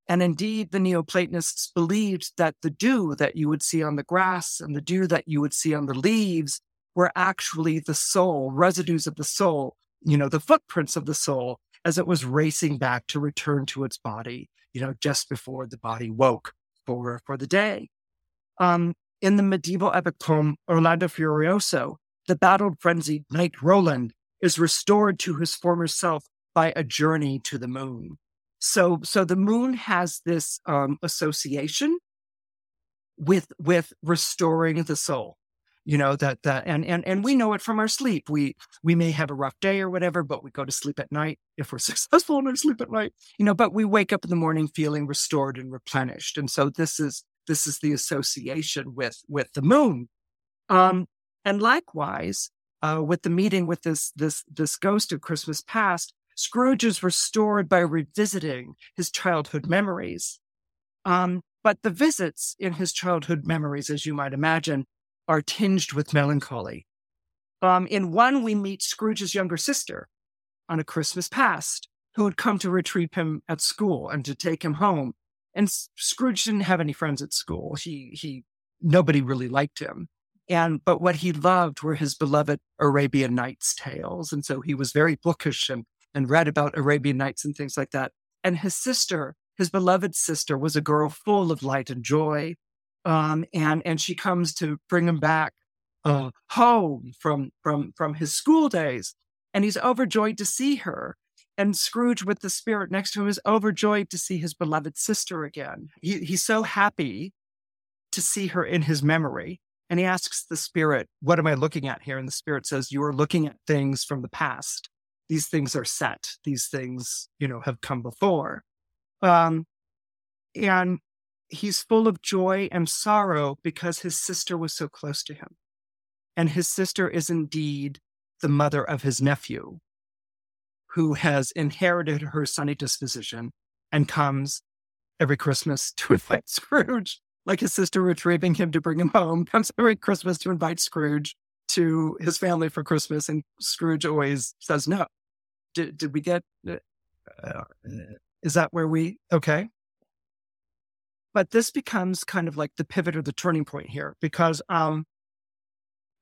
And indeed, the Neoplatonists believed that the dew that you would see on the grass and the dew that you would see on the leaves were actually the soul, residues of the soul, you know, the footprints of the soul as it was racing back to return to its body, you know, just before the body woke for, for the day. Um, In the medieval epic poem Orlando Furioso, the battled, frenzied knight Roland is restored to his former self by a journey to the moon. So, so the moon has this um, association with with restoring the soul. You know that that and and and we know it from our sleep. We we may have a rough day or whatever, but we go to sleep at night if we're [laughs] successful in our sleep at night. You know, but we wake up in the morning feeling restored and replenished. And so this is this is the association with with the moon. Um, and likewise, uh, with the meeting with this this this ghost of Christmas past, Scrooge is restored by revisiting his childhood memories. Um, but the visits in his childhood memories, as you might imagine, are tinged with melancholy. Um, in one, we meet Scrooge's younger sister on a Christmas past, who had come to retrieve him at school and to take him home. And Scrooge didn't have any friends at school. He he nobody really liked him. And but what he loved were his beloved Arabian Nights tales. And so he was very bookish and, and read about Arabian Nights and things like that. And his sister, his beloved sister, was a girl full of light and joy. Um, and and she comes to bring him back uh, home from from from his school days. And he's overjoyed to see her. And Scrooge, with the spirit next to him, is overjoyed to see his beloved sister again. He, he's so happy to see her in his memory and he asks the spirit, What am I looking at here? And the spirit says, You are looking at things from the past. These things are set. These things, you know, have come before. Um, and he's full of joy and sorrow because his sister was so close to him. And his sister is indeed the mother of his nephew, who has inherited her sunny disposition and comes every Christmas to [laughs] invite Scrooge like his sister retrieving him to bring him home, [laughs] comes every Christmas to invite Scrooge to his family for Christmas. And Scrooge always says no. Did, did we get, uh, uh, is that where we, okay. But this becomes kind of like the pivot or the turning point here because um,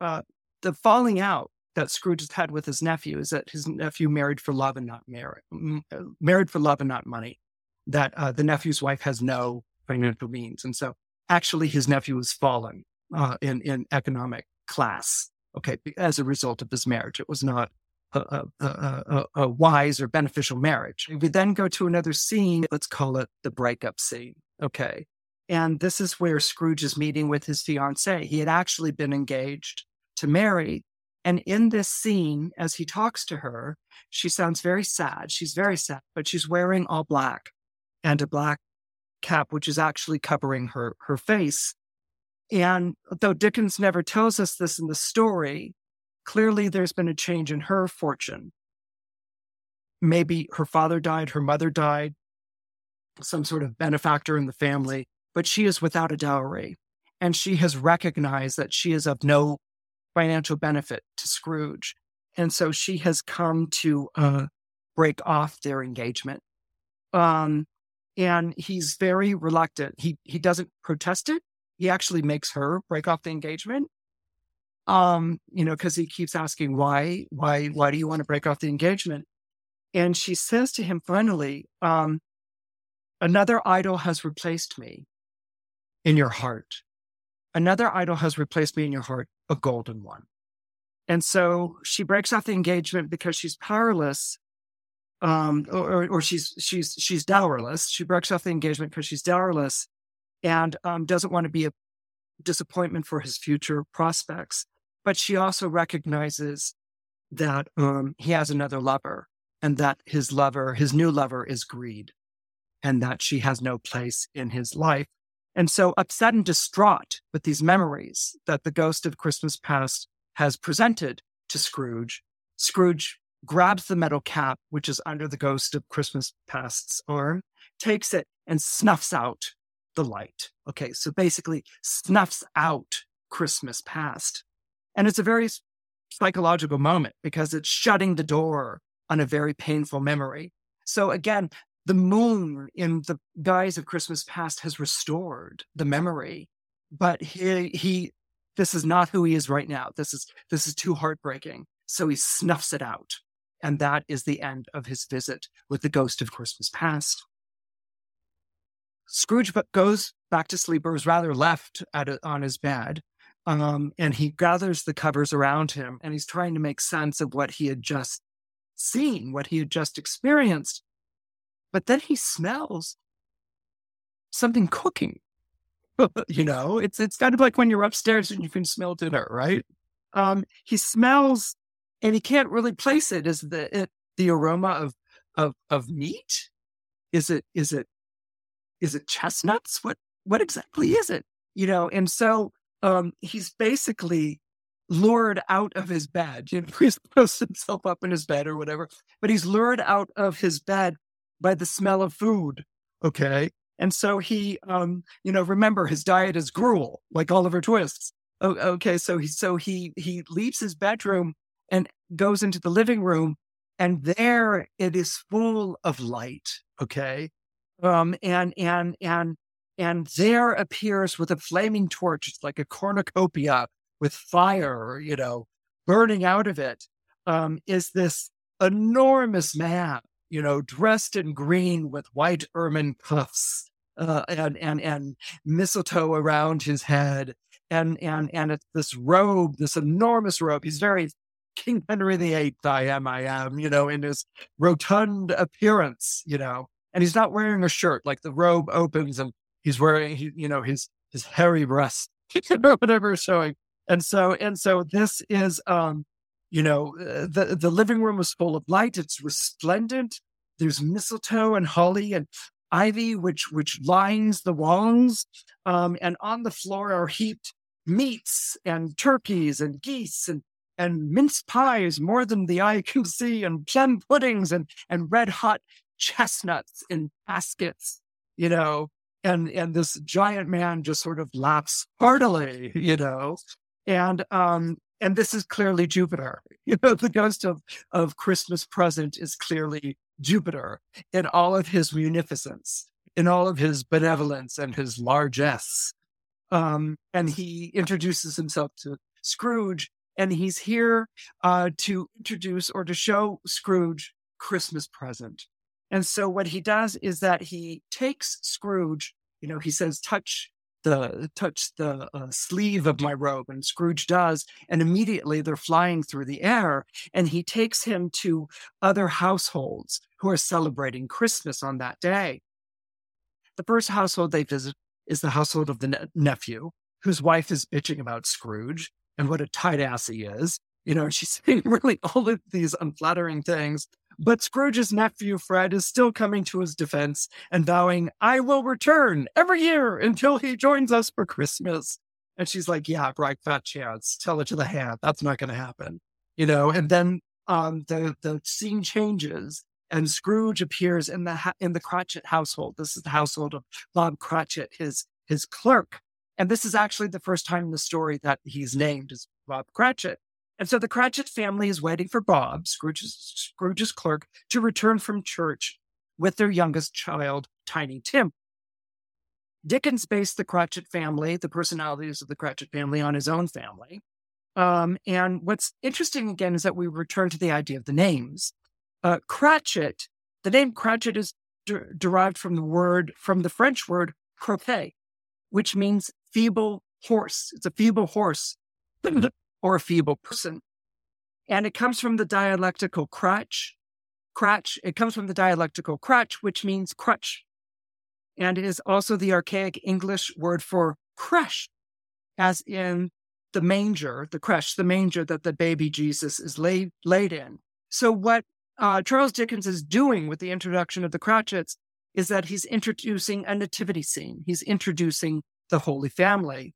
uh, the falling out that Scrooge had with his nephew is that his nephew married for love and not married, uh, married for love and not money. That uh, the nephew's wife has no financial means, and so actually his nephew has fallen uh, in, in economic class, okay, as a result of his marriage. It was not a, a, a, a, wise or beneficial marriage. We then go to another scene, let's call it the breakup scene, okay? And this is where Scrooge is meeting with his fiancee. He had actually been engaged to marry. And in this scene, as he talks to her, she sounds very sad. She's very sad, but she's wearing all black and a black cap, which is actually covering her, her face. And though Dickens never tells us this in the story, clearly there's been a change in her fortune. Maybe her father died, her mother died, some sort of benefactor in the family, but she is without a dowry. And she has recognized that she is of no financial benefit to Scrooge. And so she has come to uh, break off their engagement. Um, and he's very reluctant. He he doesn't protest it. He actually makes her break off the engagement. Um, you know, because he keeps asking why, why, why do you want to break off the engagement? And she says to him finally, um, another idol has replaced me in your heart. Another idol has replaced me in your heart, a golden one. And so she breaks off the engagement because she's powerless um, or, or she's she's she's dowerless. She breaks off the engagement because she's dowerless, and um, doesn't want to be a disappointment for his future prospects. But she also recognizes that um, he has another lover, and that his lover, his new lover, is greed, and that she has no place in his life. And so, upset and distraught with these memories that the ghost of Christmas past has presented to Scrooge, Scrooge grabs the metal cap, which is under the ghost of Christmas past's arm, takes it and snuffs out the light. Okay, so basically snuffs out Christmas past. And it's a very psychological moment because it's shutting the door on a very painful memory. So again, the moon in the guise of Christmas past has restored the memory, but he, he, this is not who he is right now. This is, this is too heartbreaking. So he snuffs it out. And that is the end of his visit with the ghost of Christmas past. Scrooge goes back to sleep or is rather left a, on his bed. Um, and he gathers the covers around him and he's trying to make sense of what he had just seen, what he had just experienced. But then he smells something cooking. [laughs] you know, it's it's kind of like when you're upstairs and you can smell dinner, right? Um, he smells and he can't really place it. Is the it, the aroma of of of meat? Is it is it is it chestnuts? What what exactly is it? You know, and so um, he's basically lured out of his bed. [laughs] You know, he's posts himself up in his bed or whatever, but he's lured out of his bed by the smell of food. Okay. And so he, um, you know, remember his diet is gruel, like Oliver Twist. Oh, okay. So he, so he, he leaves his bedroom and goes into the living room and there it is full of light. Okay. Um, and, and, and, and there appears with a flaming torch, it's like a cornucopia with fire, you know, burning out of it, um, is this enormous man, you know, dressed in green with white ermine cuffs uh, and, and, and mistletoe around his head. And, and, and it's this robe, this enormous robe. He's very King Henry VIII, I am, I am, you know, in his rotund appearance, you know, and he's not wearing a shirt. Like the robe opens and he's wearing, you know, his, his hairy breast, [laughs] whatever showing. And so, and so this is, um, you know, uh, the, the living room is full of light. It's resplendent. There's mistletoe and holly and ivy, which, which lines the walls. Um, and on the floor are heaped meats and turkeys and geese and and mince pies more than the eye can see, and plum puddings and and red hot chestnuts in baskets, you know, and and this giant man just sort of laughs heartily, you know, and um and this is clearly Jupiter. [laughs] You know, the ghost of of Christmas present is clearly Jupiter in all of his munificence, in all of his benevolence and his largesse. Um, and he introduces himself to Scrooge and he's here uh, to introduce or to show Scrooge Christmas present. And so what he does is that he takes Scrooge, you know, he says, touch the touch the uh, sleeve of my robe and scrooge does and immediately they're flying through the air and he takes him to other households who are celebrating christmas on that day the first household they visit is the household of the ne- nephew whose wife is bitching about scrooge and what a tight ass he is. You know, [laughs] she's saying really all of these unflattering things. But Scrooge's nephew, Fred, is still coming to his defense and vowing, I will return every year until he joins us for Christmas. And she's like, Yeah, right, fat chance. Tell it to the hand. That's not going to happen. You know, and then um, the, the scene changes and Scrooge appears in the, ha- in the Cratchit household. This is the household of Bob Cratchit, his, his clerk. And this is actually the first time in the story that he's named as Bob Cratchit. And so the Cratchit family is waiting for Bob, Scrooge's, Scrooge's clerk, to return from church with their youngest child, Tiny Tim. Dickens based the Cratchit family, the personalities of the Cratchit family, on his own family. Um, and what's interesting again is that we return to the idea of the names. Uh, Cratchit, the name Cratchit is de- derived from the word, from the French word croquet, which means feeble horse. It's a feeble horse [clears throat] or a feeble person. And it comes from the dialectical crutch. Crutch. It comes from the dialectical crutch, which means crutch. And it is also the archaic English word for creche, as in the manger, the creche, the manger that the baby Jesus is laid, laid in. So what uh, Charles Dickens is doing with the introduction of the Cratchits is that he's introducing a nativity scene. He's introducing the Holy Family.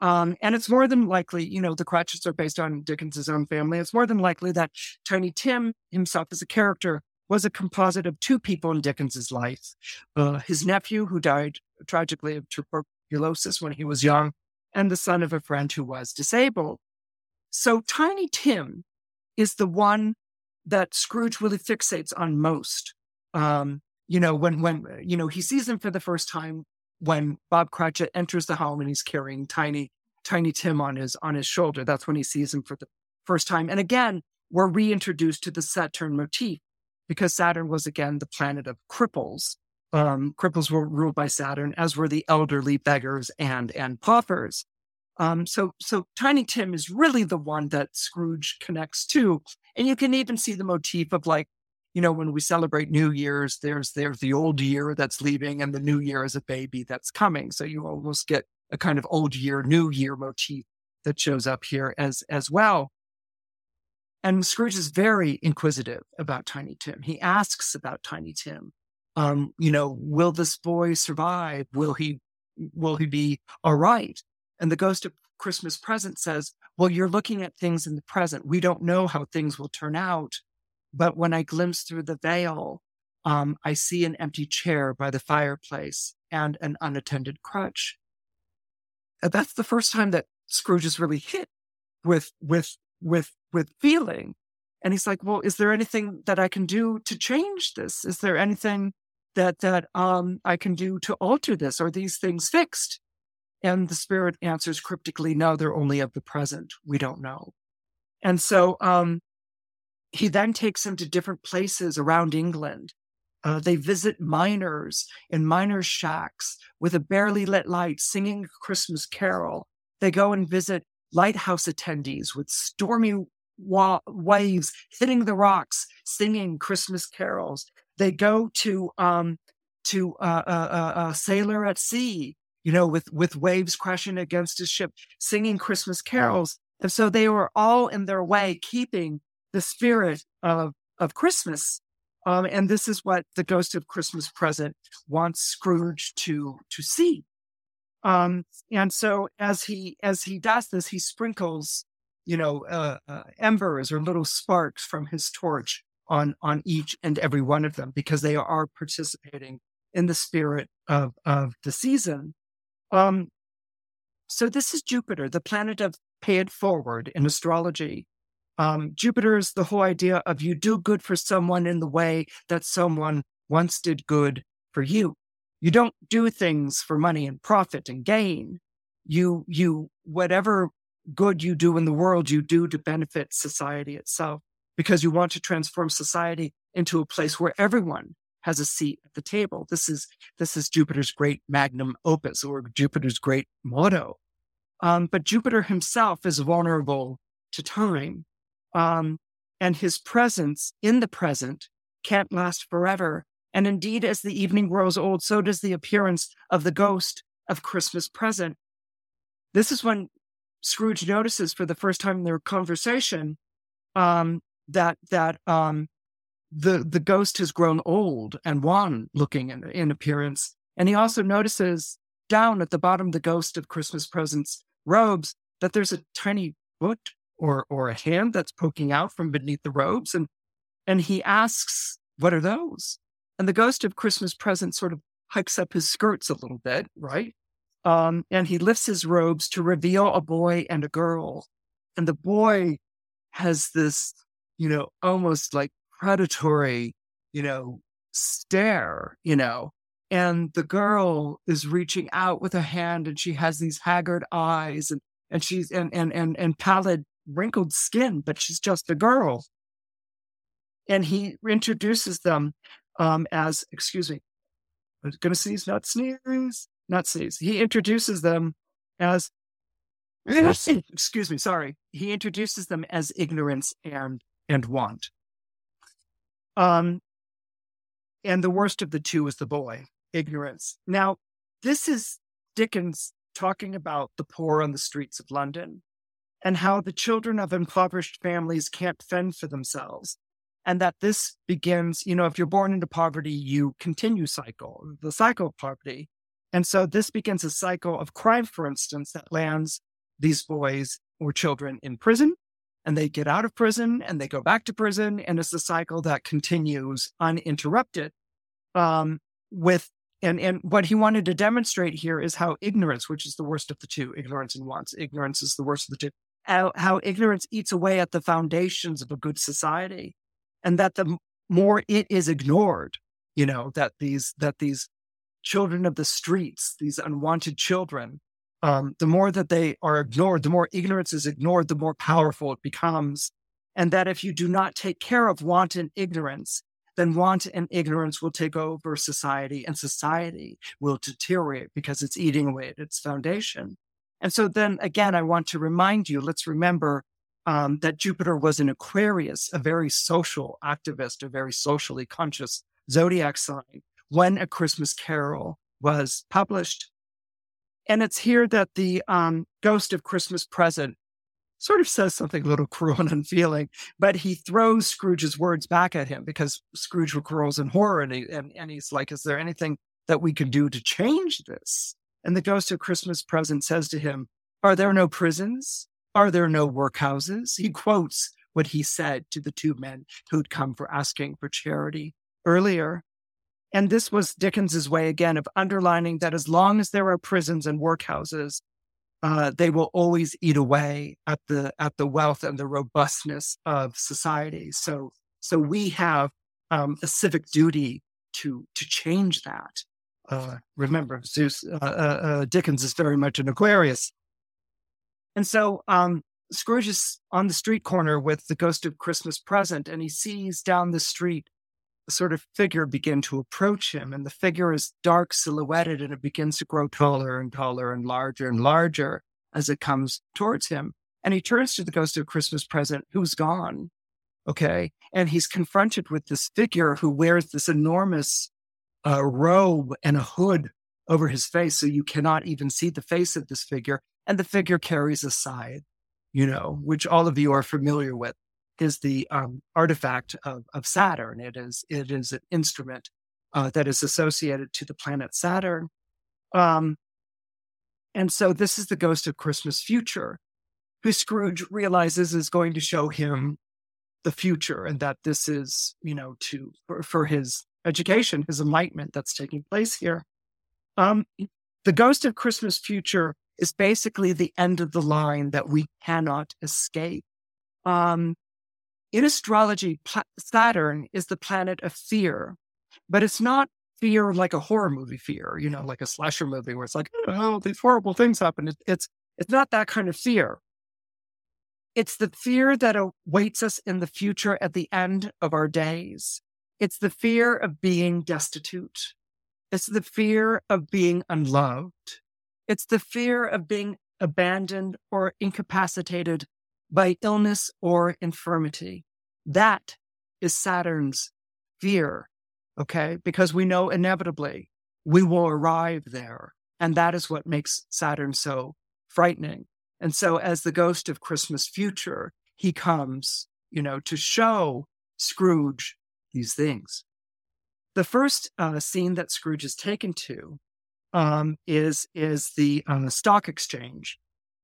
Um, and it's more than likely, you know, the Cratchits are based on Dickens's own family. It's more than likely that Tiny Tim himself as a character was a composite of two people in Dickens's life. Uh, his nephew, who died tragically of tuberculosis when he was young, and the son of a friend who was disabled. So Tiny Tim is the one that Scrooge really fixates on most. Um, you know, when when you know he sees him for the first time when Bob Cratchit enters the home and he's carrying tiny, tiny Tim on his on his shoulder. That's when he sees him for the first time. And again, we're reintroduced to the Saturn motif because Saturn was again the planet of cripples. Um, cripples were ruled by Saturn, as were the elderly beggars and and paupers. Um, so so Tiny Tim is really the one that Scrooge connects to, and you can even see the motif of like, you know, when we celebrate New Year's, there's there's the old year that's leaving, and the new year is a baby that's coming. So you almost get a kind of old year, new year motif that shows up here as as well. And Scrooge is very inquisitive about Tiny Tim. He asks about Tiny Tim. Um, you know, will this boy survive? Will he will he be all right? And the ghost of Christmas present says, Well, you're looking at things in the present. We don't know how things will turn out. But when I glimpse through the veil, um, I see an empty chair by the fireplace and an unattended crutch. And that's the first time that Scrooge is really hit with with with with feeling. And he's like, Well, is there anything that I can do to change this? Is there anything that that um I can do to alter this? Are these things fixed? And the spirit answers cryptically, no, they're only of the present. We don't know. And so um, he then takes him to different places around England. Uh, they visit miners in miners' shacks with a barely lit light singing a Christmas carol. They go and visit lighthouse attendees with stormy wa- waves hitting the rocks, singing Christmas carols. They go to um, to uh, a, uh, uh, a sailor at sea you know, with, with waves crashing against his ship, singing Christmas carols. And so they were all in their way keeping the spirit of, of Christmas. Um, and this is what the ghost of Christmas present wants Scrooge to, to see. Um, and so as he, as he does this, he sprinkles, you know, uh, uh, embers or little sparks from his torch on, on each and every one of them because they are participating in the spirit of, of the season. Um, so this is Jupiter, the planet of pay it forward in astrology. Um, Jupiter is the whole idea of you do good for someone in the way that someone once did good for you. You don't do things for money and profit and gain. You, you, whatever good you do in the world, you do to benefit society itself because you want to transform society into a place where everyone has a seat at the table. This is this is Jupiter's great magnum opus or Jupiter's great motto. Um, but Jupiter himself is vulnerable to time, um, and his presence in the present can't last forever. And indeed, as the evening grows old, so does the appearance of the ghost of Christmas present. This is when Scrooge notices for the first time in their conversation um, that that um, the the ghost has grown old and wan looking in, in appearance. And he also notices down at the bottom the ghost of Christmas presents robes that there's a tiny foot or or a hand that's poking out from beneath the robes. And and he asks, What are those? And the ghost of Christmas present sort of hikes up his skirts a little bit, right? Um, and he lifts his robes to reveal a boy and a girl. And the boy has this, you know, almost like predatory, you know, stare, you know. And the girl is reaching out with a hand and she has these haggard eyes and, and she's and, and and and pallid, wrinkled skin, but she's just a girl. And he introduces them um, as, excuse me, I was gonna sneeze, not sneeze, not sneeze. He introduces them as [coughs] excuse me, sorry. He introduces them as ignorance and and want. Um, and the worst of the two is the boy, ignorance. Now, this is Dickens talking about the poor on the streets of London and how the children of impoverished families can't fend for themselves. And that this begins, you know, if you're born into poverty, you continue cycle, the cycle of poverty. And so this begins a cycle of crime, for instance, that lands these boys or children in prison and they get out of prison and they go back to prison. And it's a cycle that continues uninterrupted. Um, with and and what he wanted to demonstrate here is how ignorance, which is the worst of the two, ignorance and wants, ignorance is the worst of the two, how, how ignorance eats away at the foundations of a good society, and that the more it is ignored, you know, that these that these children of the streets, these unwanted children, um, the more that they are ignored, the more ignorance is ignored, the more powerful it becomes. And that if you do not take care of wanton ignorance, then want and ignorance will take over society and society will deteriorate because it's eating away at its foundation. And so then again, I want to remind you, let's remember um, that Jupiter was an Aquarius, a very social activist, a very socially conscious zodiac sign when A Christmas Carol was published. And it's here that the um, Ghost of Christmas Present sort of says something a little [laughs] cruel and unfeeling, but he throws Scrooge's words back at him because Scrooge grows in horror and, he, and, and he's like, Is there anything that we can do to change this? And the ghost of Christmas present says to him, Are there no prisons? Are there no workhouses? He quotes what he said to the two men who'd come for asking for charity earlier. And this was Dickens's way again of underlining that as long as there are prisons and workhouses, uh, they will always eat away at the at the wealth and the robustness of society. So so we have um, a civic duty to to change that. Uh, remember, Zeus uh, uh, uh, Dickens is very much an Aquarius, and so um, Scrooge is on the street corner with the ghost of Christmas present, and he sees down the street a sort of figure begin to approach him. And the figure is dark silhouetted and it begins to grow taller and taller and larger and larger as it comes towards him. And he turns to the ghost of Christmas present who's gone. Okay. And he's confronted with this figure who wears this enormous uh, robe and a hood over his face. So you cannot even see the face of this figure. And the figure carries a scythe, you know, which all of you are familiar with is the um, artifact of, of, Saturn. It is it is an instrument uh, that is associated to the planet Saturn. Um, and so this is the ghost of Christmas future, who Scrooge realizes is going to show him the future, and that this is you know to for, for his education, his enlightenment that's taking place here. Um, the ghost of Christmas future is basically the end of the line that we cannot escape. Um, in astrology, Saturn is the planet of fear, but it's not fear like a horror movie fear, you know, like a slasher movie where it's like, oh, these horrible things happen. It's, it's not that kind of fear. It's the fear that awaits us in the future at the end of our days. It's the fear of being destitute. It's the fear of being unloved. It's the fear of being abandoned or incapacitated by illness or infirmity. That is Saturn's fear, okay? Because we know inevitably we will arrive there. And that is what makes Saturn so frightening. And so, as the ghost of Christmas future, he comes, you know, to show Scrooge these things. The first uh, scene that Scrooge is taken to um, is is the uh, stock exchange,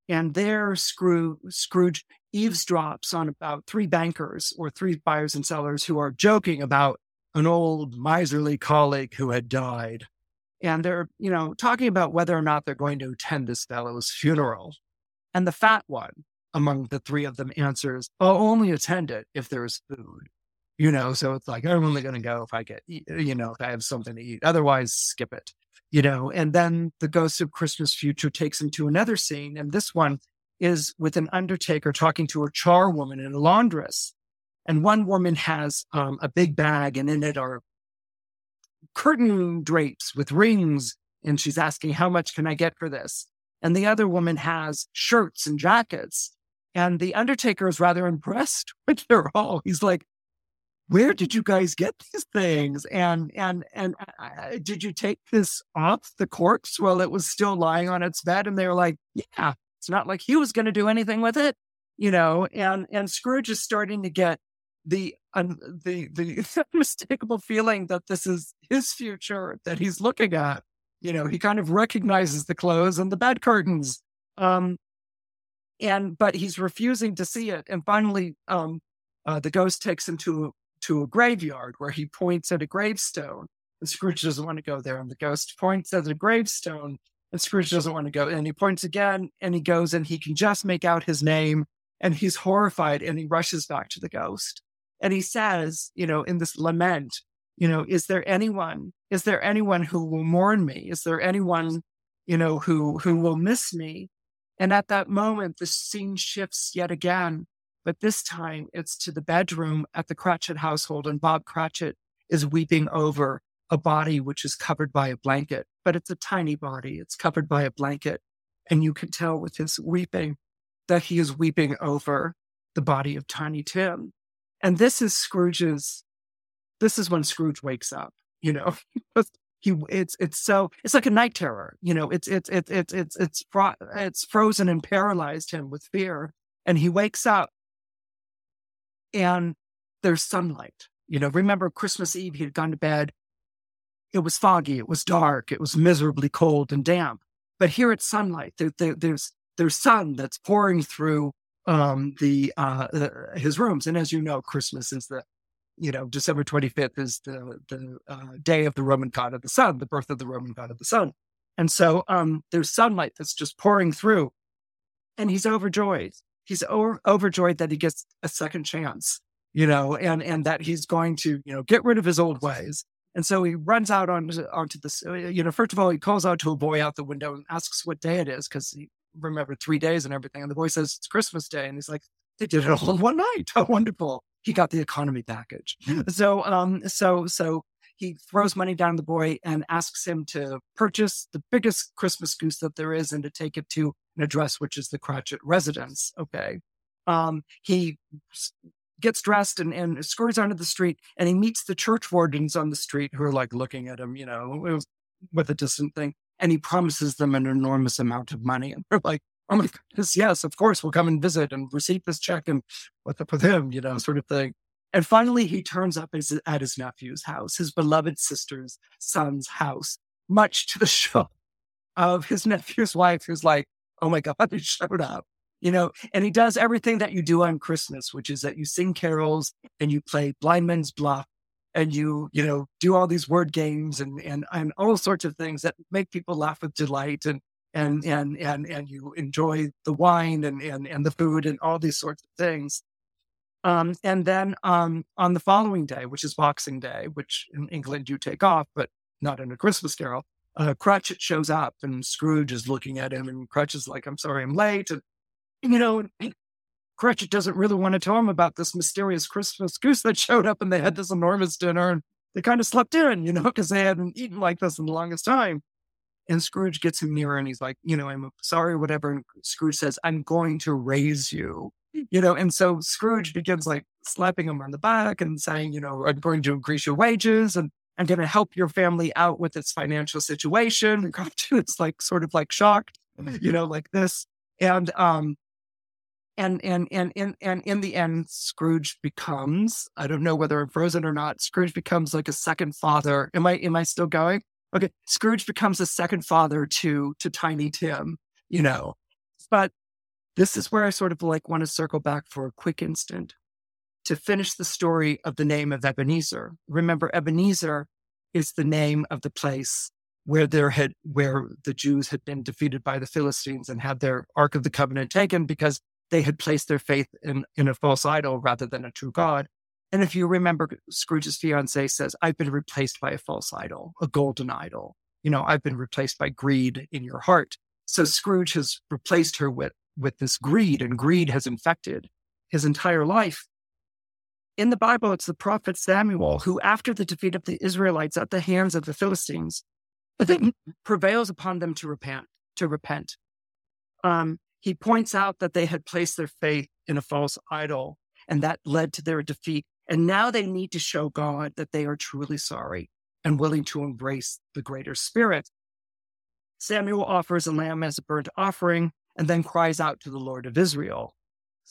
and there, Scrooge, Scrooge eavesdrops on about three bankers or three buyers and sellers who are joking about an old miserly colleague who had died. And they're, you know, talking about whether or not they're going to attend this fellow's funeral. And the fat one among the three of them answers, I'll only attend it if there's food. You know, so it's like, I'm only going to go if I get, you know, if I have something to eat. Otherwise, skip it you know, and then the ghost of Christmas future takes him to another scene. And this one is with an undertaker talking to a charwoman and a laundress. And one woman has um, a big bag and in it are curtain drapes with rings. And she's asking, how much can I get for this? And the other woman has shirts and jackets. And the undertaker is rather impressed [laughs] with their all. He's like, where did you guys get these things? And and and uh, did you take this off the corpse while it was still lying on its bed? And they were like, yeah, it's not like he was going to do anything with it, you know. And and Scrooge is starting to get the um, the the [laughs] unmistakable feeling that this is his future that he's looking at. You know, he kind of recognizes the clothes and the bed curtains. Um, and but he's refusing to see it. And finally, um, uh, the ghost takes him to to a graveyard where he points at a gravestone. And Scrooge doesn't want to go there. And the ghost points at the gravestone. And Scrooge doesn't want to go. And he points again and he goes and he can just make out his name. And he's horrified and he rushes back to the ghost. And he says, you know, in this lament, you know, is there anyone, is there anyone who will mourn me? Is there anyone, you know, who, who will miss me? And at that moment, the scene shifts yet again but this time it's to the bedroom at the Cratchit household, and Bob Cratchit is weeping over a body which is covered by a blanket, but it's a tiny body. It's covered by a blanket. And you can tell with his weeping that he is weeping over the body of Tiny Tim. And this is Scrooge's, this is when Scrooge wakes up, you know, [laughs] he, it's, it's so, it's like a night terror, you know, it's, it's, it's, it's, it's, it's, fro- it's frozen and paralyzed him with fear. And he wakes up and there's sunlight. You know, remember Christmas Eve, he had gone to bed. It was foggy, it was dark, it was miserably cold and damp. But here it's sunlight. There, there, there's there's sun that's pouring through um, the uh, uh, his rooms. And as you know, Christmas is the you know December 25th is the the uh, day of the Roman god of the sun, the birth of the Roman god of the sun. And so um, there's sunlight that's just pouring through, and he's overjoyed. He's over, overjoyed that he gets a second chance, you know, and and that he's going to you know get rid of his old ways. And so he runs out onto onto this. Uh, you know, first of all, he calls out to a boy out the window and asks what day it is because he remembered three days and everything. And the boy says, it's Christmas Day. And he's like, they did it all in one night. [laughs] How wonderful. He got the economy package. So, um, so, so he throws money down the boy and asks him to purchase the biggest Christmas goose that there is and to take it to an address, which is the Cratchit residence. Okay. Um, he gets dressed and, and scurries onto the street and he meets the church wardens on the street who are like looking at him, you know, with a distant thing and he promises them an enormous amount of money. And they're like, oh my goodness, yes, of course, we'll come and visit and receive this check and what's up with him, you know, sort of thing. And finally, he turns up at his nephew's house, his beloved sister's son's house, much to the shock of his [laughs] nephew's wife, who's like, oh my God, [laughs] he showed up. You know, and he does everything that you do on Christmas, which is that you sing carols and you play blind man's bluff and you you know do all these word games and and and all sorts of things that make people laugh with delight and and and and and you enjoy the wine and and and the food and all these sorts of things um, and then um, on the following day, which is Boxing Day, which in England you take off, but not in a Christmas Carol, uh, Cratchit shows up and Scrooge is looking at him, and Cratchit's like, "I'm sorry, I'm late," and you know, [clears throat] Cratchit doesn't really want to tell him about this mysterious Christmas goose that [laughs] showed up and they had this enormous dinner and they kind of slept in, you know, because they hadn't eaten like this in the longest time. And Scrooge gets him nearer and he's like, you know, I'm sorry, whatever. And Scrooge says, I'm going to raise you, you know. And so Scrooge begins like slapping him on the back and saying, you know, I'm going to increase your wages and I'm going to help your family out with its financial situation. And [laughs] Cratchit's like sort of like shocked, you know, like this. And um, and and and and and in the end scrooge becomes i don't know whether i'm frozen or not scrooge becomes like a second father am i am i still going okay scrooge becomes a second father to to tiny tim you know but this is where i sort of like want to circle back for a quick instant to finish the story of the name of ebenezer remember ebenezer is the name of the place where there had where the jews had been defeated by the philistines and had their ark of the covenant taken because they had placed their faith in, in a false idol rather than a true God. And if you remember, Scrooge's fiance says, I've been replaced by a false idol, a golden idol. You know, I've been replaced by greed in your heart. So Scrooge has replaced her with, with this greed, and greed has infected his entire life. In the Bible, it's the prophet Samuel who, after the defeat of the Israelites at the hands of the Philistines, [laughs] prevails upon them to repent, to repent. Um, he points out that they had placed their faith in a false idol and that led to their defeat. And now they need to show God that they are truly sorry and willing to embrace the greater spirit. Samuel offers a lamb as a burnt offering and then cries out to the Lord of Israel.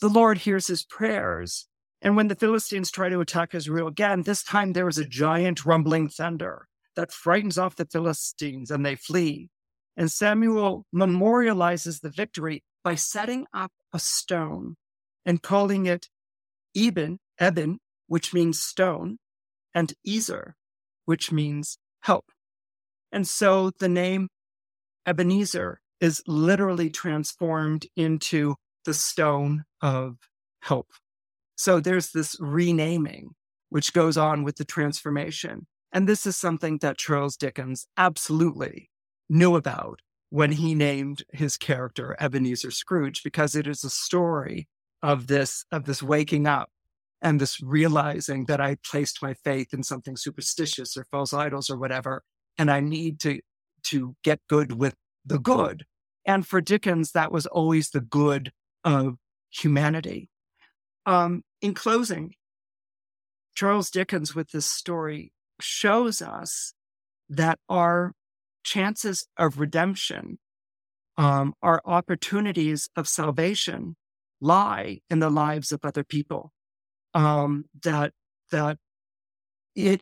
The Lord hears his prayers. And when the Philistines try to attack Israel again, this time there is a giant rumbling thunder that frightens off the Philistines and they flee. And Samuel memorializes the victory by setting up a stone and calling it Eben, Eben, which means stone, and Ezer, which means help. And so the name Ebenezer is literally transformed into the stone of help. So there's this renaming which goes on with the transformation. And this is something that Charles Dickens absolutely knew about when he named his character Ebenezer Scrooge because it is a story of this of this waking up and this realizing that I placed my faith in something superstitious or false idols or whatever, and I need to to get good with the good. And for Dickens, that was always the good of humanity. Um, in closing, Charles Dickens with this story shows us that our chances of redemption, um, our opportunities of salvation lie in the lives of other people. Um, that that it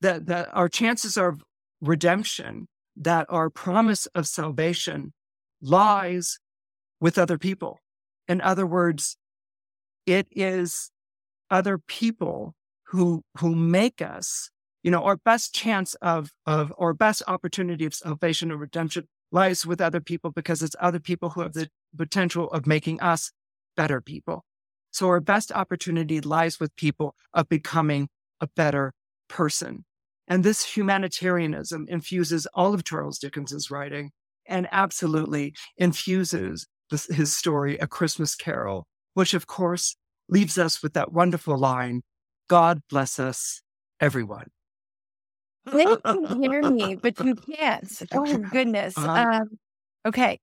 that that our chances of redemption, that our promise of salvation lies with other people. In other words, it is other people who who make us, you know, our best chance of of our best opportunity of salvation or redemption lies with other people because it's other people who have the potential of making us better people. So our best opportunity lies with people of becoming a better person. And this humanitarianism infuses all of Charles Dickens's writing and absolutely infuses this, his story, A Christmas Carol, which of course leaves us with that wonderful line, God bless us, everyone. You can [laughs] hear me, but you can't. Oh goodness. Uh-huh. Um, okay.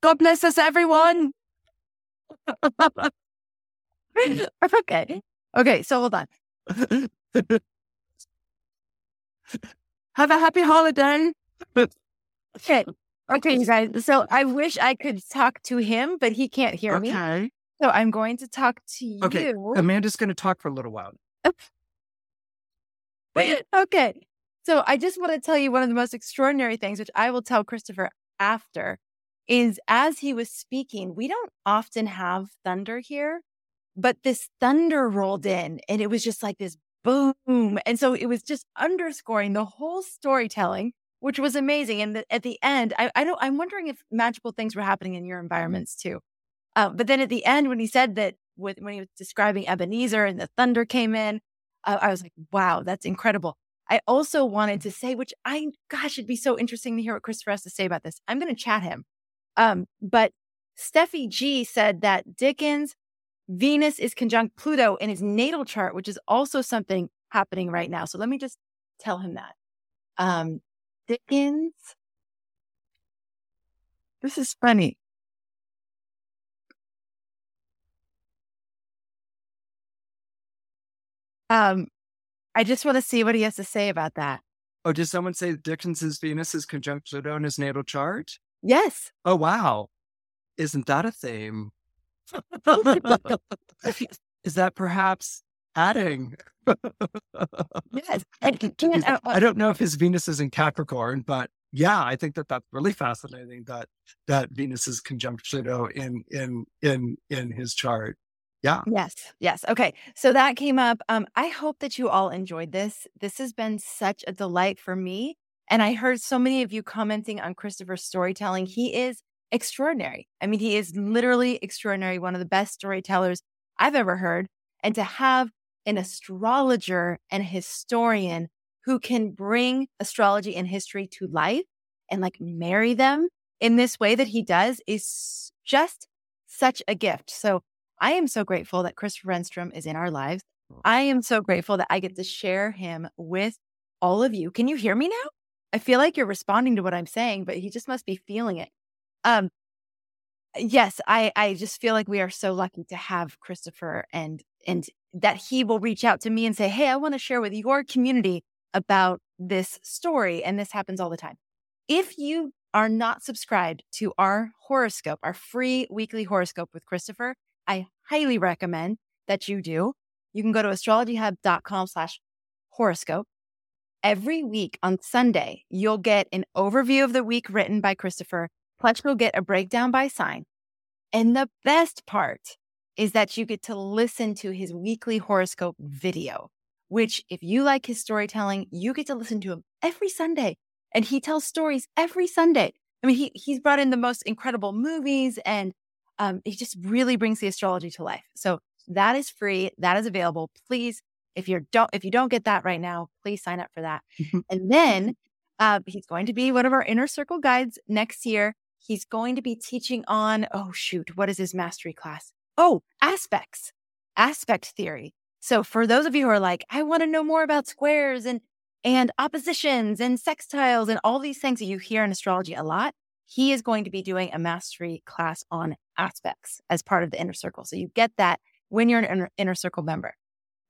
God bless us, everyone. [laughs] okay. Okay. So hold on. [laughs] Have a happy holiday. [laughs] okay. Okay, you guys. So I wish I could talk to him, but he can't hear okay. me. Okay. So I'm going to talk to okay. you. Amanda's going to talk for a little while. [laughs] okay. So I just want to tell you one of the most extraordinary things, which I will tell Christopher after, is as he was speaking, we don't often have thunder here, but this thunder rolled in and it was just like this boom. And so it was just underscoring the whole storytelling, which was amazing. And the, at the end, I, I don't, I'm wondering if magical things were happening in your environments too. Uh, but then at the end, when he said that, with, when he was describing Ebenezer and the thunder came in, uh, I was like, wow, that's incredible. I also wanted to say, which I, gosh, it'd be so interesting to hear what Christopher has to say about this. I'm going to chat him. Um, but Steffi G said that Dickens, Venus is conjunct Pluto in his natal chart, which is also something happening right now. So let me just tell him that. Um, Dickens, this is funny. Um, I just want to see what he has to say about that. Oh, did someone say Dickens's Venus is conjunct Pluto in his natal chart? Yes. Oh, wow. Isn't that a theme? [laughs] is that perhaps adding? yes. [laughs] Uh, I don't know if his Venus is in Capricorn, but yeah, I think that that's really fascinating that that Venus is conjunct Pluto in in in in his chart. Yeah. Yes. Yes. Okay. So that came up. Um, I hope that you all enjoyed this. This has been such a delight for me. And I heard so many of you commenting on Christopher's storytelling. He is extraordinary. I mean, he is literally extraordinary, one of the best storytellers I've ever heard. And to have an astrologer and historian who can bring astrology and history to life and like marry them in this way that he does is just such a gift. So I am so grateful that Christopher Renstrom is in our lives. I am so grateful that I get to share him with all of you. Can you hear me now? I feel like you're responding to what I'm saying, but he just must be feeling it. Um, yes, I I just feel like we are so lucky to have Christopher and and that he will reach out to me and say, "Hey, I want to share with your community about this story." And this happens all the time. If you are not subscribed to our horoscope, our free weekly horoscope with Christopher, I highly recommend that you do. You can go to astrologyhub.com slash horoscope. Every week on Sunday, you'll get an overview of the week written by Christopher, plus you'll get a breakdown by sign. And the best part is that you get to listen to his weekly horoscope video, which if you like his storytelling, you get to listen to him every Sunday. And he tells stories every Sunday. I mean, he, he's brought in the most incredible movies and um, it just really brings the astrology to life. So that is free. That is available. Please, if you don't, if you don't get that right now, please sign up for that. [laughs] and then uh, he's going to be one of our inner circle guides next year. He's going to be teaching on, oh shoot, what is his mastery class? Oh, aspects. aspect theory. So for those of you who are like, I want to know more about squares and and oppositions and sextiles and all these things that you hear in astrology a lot, he is going to be doing a mastery class on aspects as part of the inner circle. So you get that when you're an inner, inner circle member.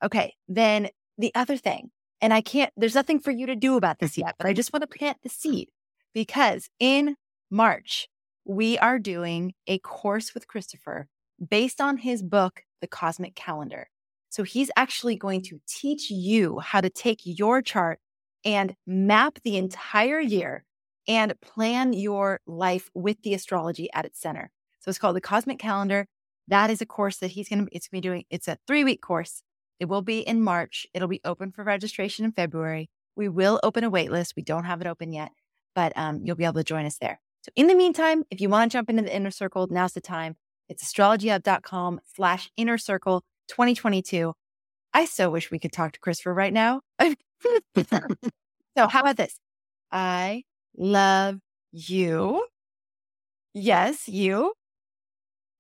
Okay. Then the other thing, and I can't, there's nothing for you to do about this yet, but I just want to plant the seed because in March, we are doing a course with Christopher based on his book, The Cosmic Calendar. So he's actually going to teach you how to take your chart and map the entire year and plan your life with the astrology at its center. So it's called the Cosmic Calendar. That is a course that he's going to it's going to be doing. It's a 3-week course. It will be in March. It'll be open for registration in February. We will open a waitlist. We don't have it open yet, but um, you'll be able to join us there. So in the meantime, if you want to jump into the inner circle, now's the time. It's astrologyhub.com slash inner circle 2022. I so wish we could talk to Christopher right now. [laughs] so how about this? I love you. Yes, you.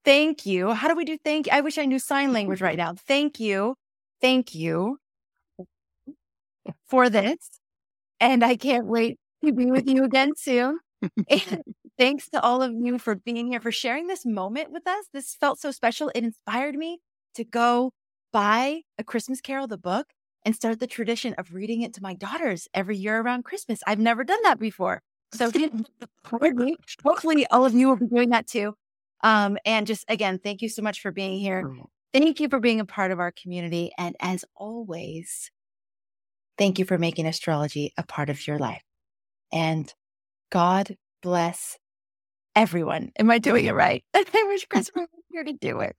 Thank you. How do we do thank you? I wish I knew sign language right now. Thank you. Thank you for this. And I can't wait to be with you again soon. And [laughs] thanks to all of you for being here, for sharing this moment with us. This felt so special. It inspired me to go buy A Christmas Carol, the book, and start the tradition of reading it to my daughters every year around Christmas. I've never done that before. So hopefully all of you will be doing that too. Um, and just again, thank you so much for being here. Thank you for being a part of our community. And as always, thank you for making astrology a part of your life. And God bless everyone. Am I doing it right? [laughs] I wish Chris were here to do it.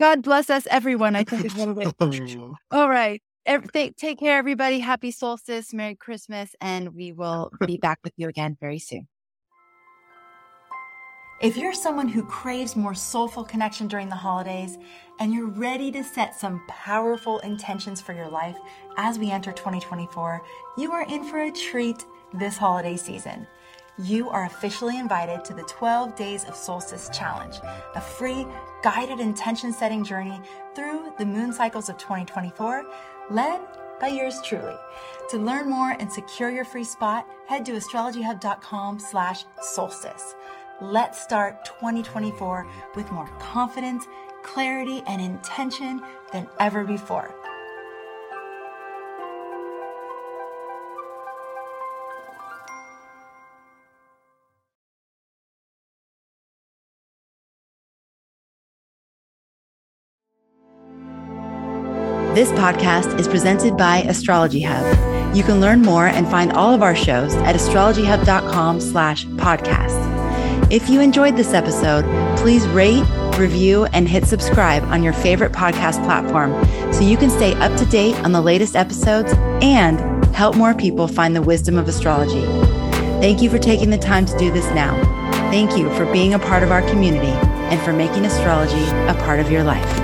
God bless us, everyone. I [laughs] think is what it is. All right. Every, take care, everybody. Happy solstice, Merry Christmas, and we will be [laughs] back with you again very soon. If you're someone who craves more soulful connection during the holidays and you're ready to set some powerful intentions for your life as we enter 2024, you are in for a treat this holiday season. You are officially invited to the 12 Days of Solstice Challenge, a free guided intention setting journey through the moon cycles of 2024, led by yours truly. To learn more and secure your free spot, head to astrologyhub.com slash solstice. Let's start 2024 with more confidence, clarity, and intention than ever before. This podcast is presented by Astrology Hub. You can learn more and find all of our shows at astrologyhub.com slash podcast. If you enjoyed this episode, please rate, review, and hit subscribe on your favorite podcast platform so you can stay up to date on the latest episodes and help more people find the wisdom of astrology. Thank you for taking the time to do this now. Thank you for being a part of our community and for making astrology a part of your life.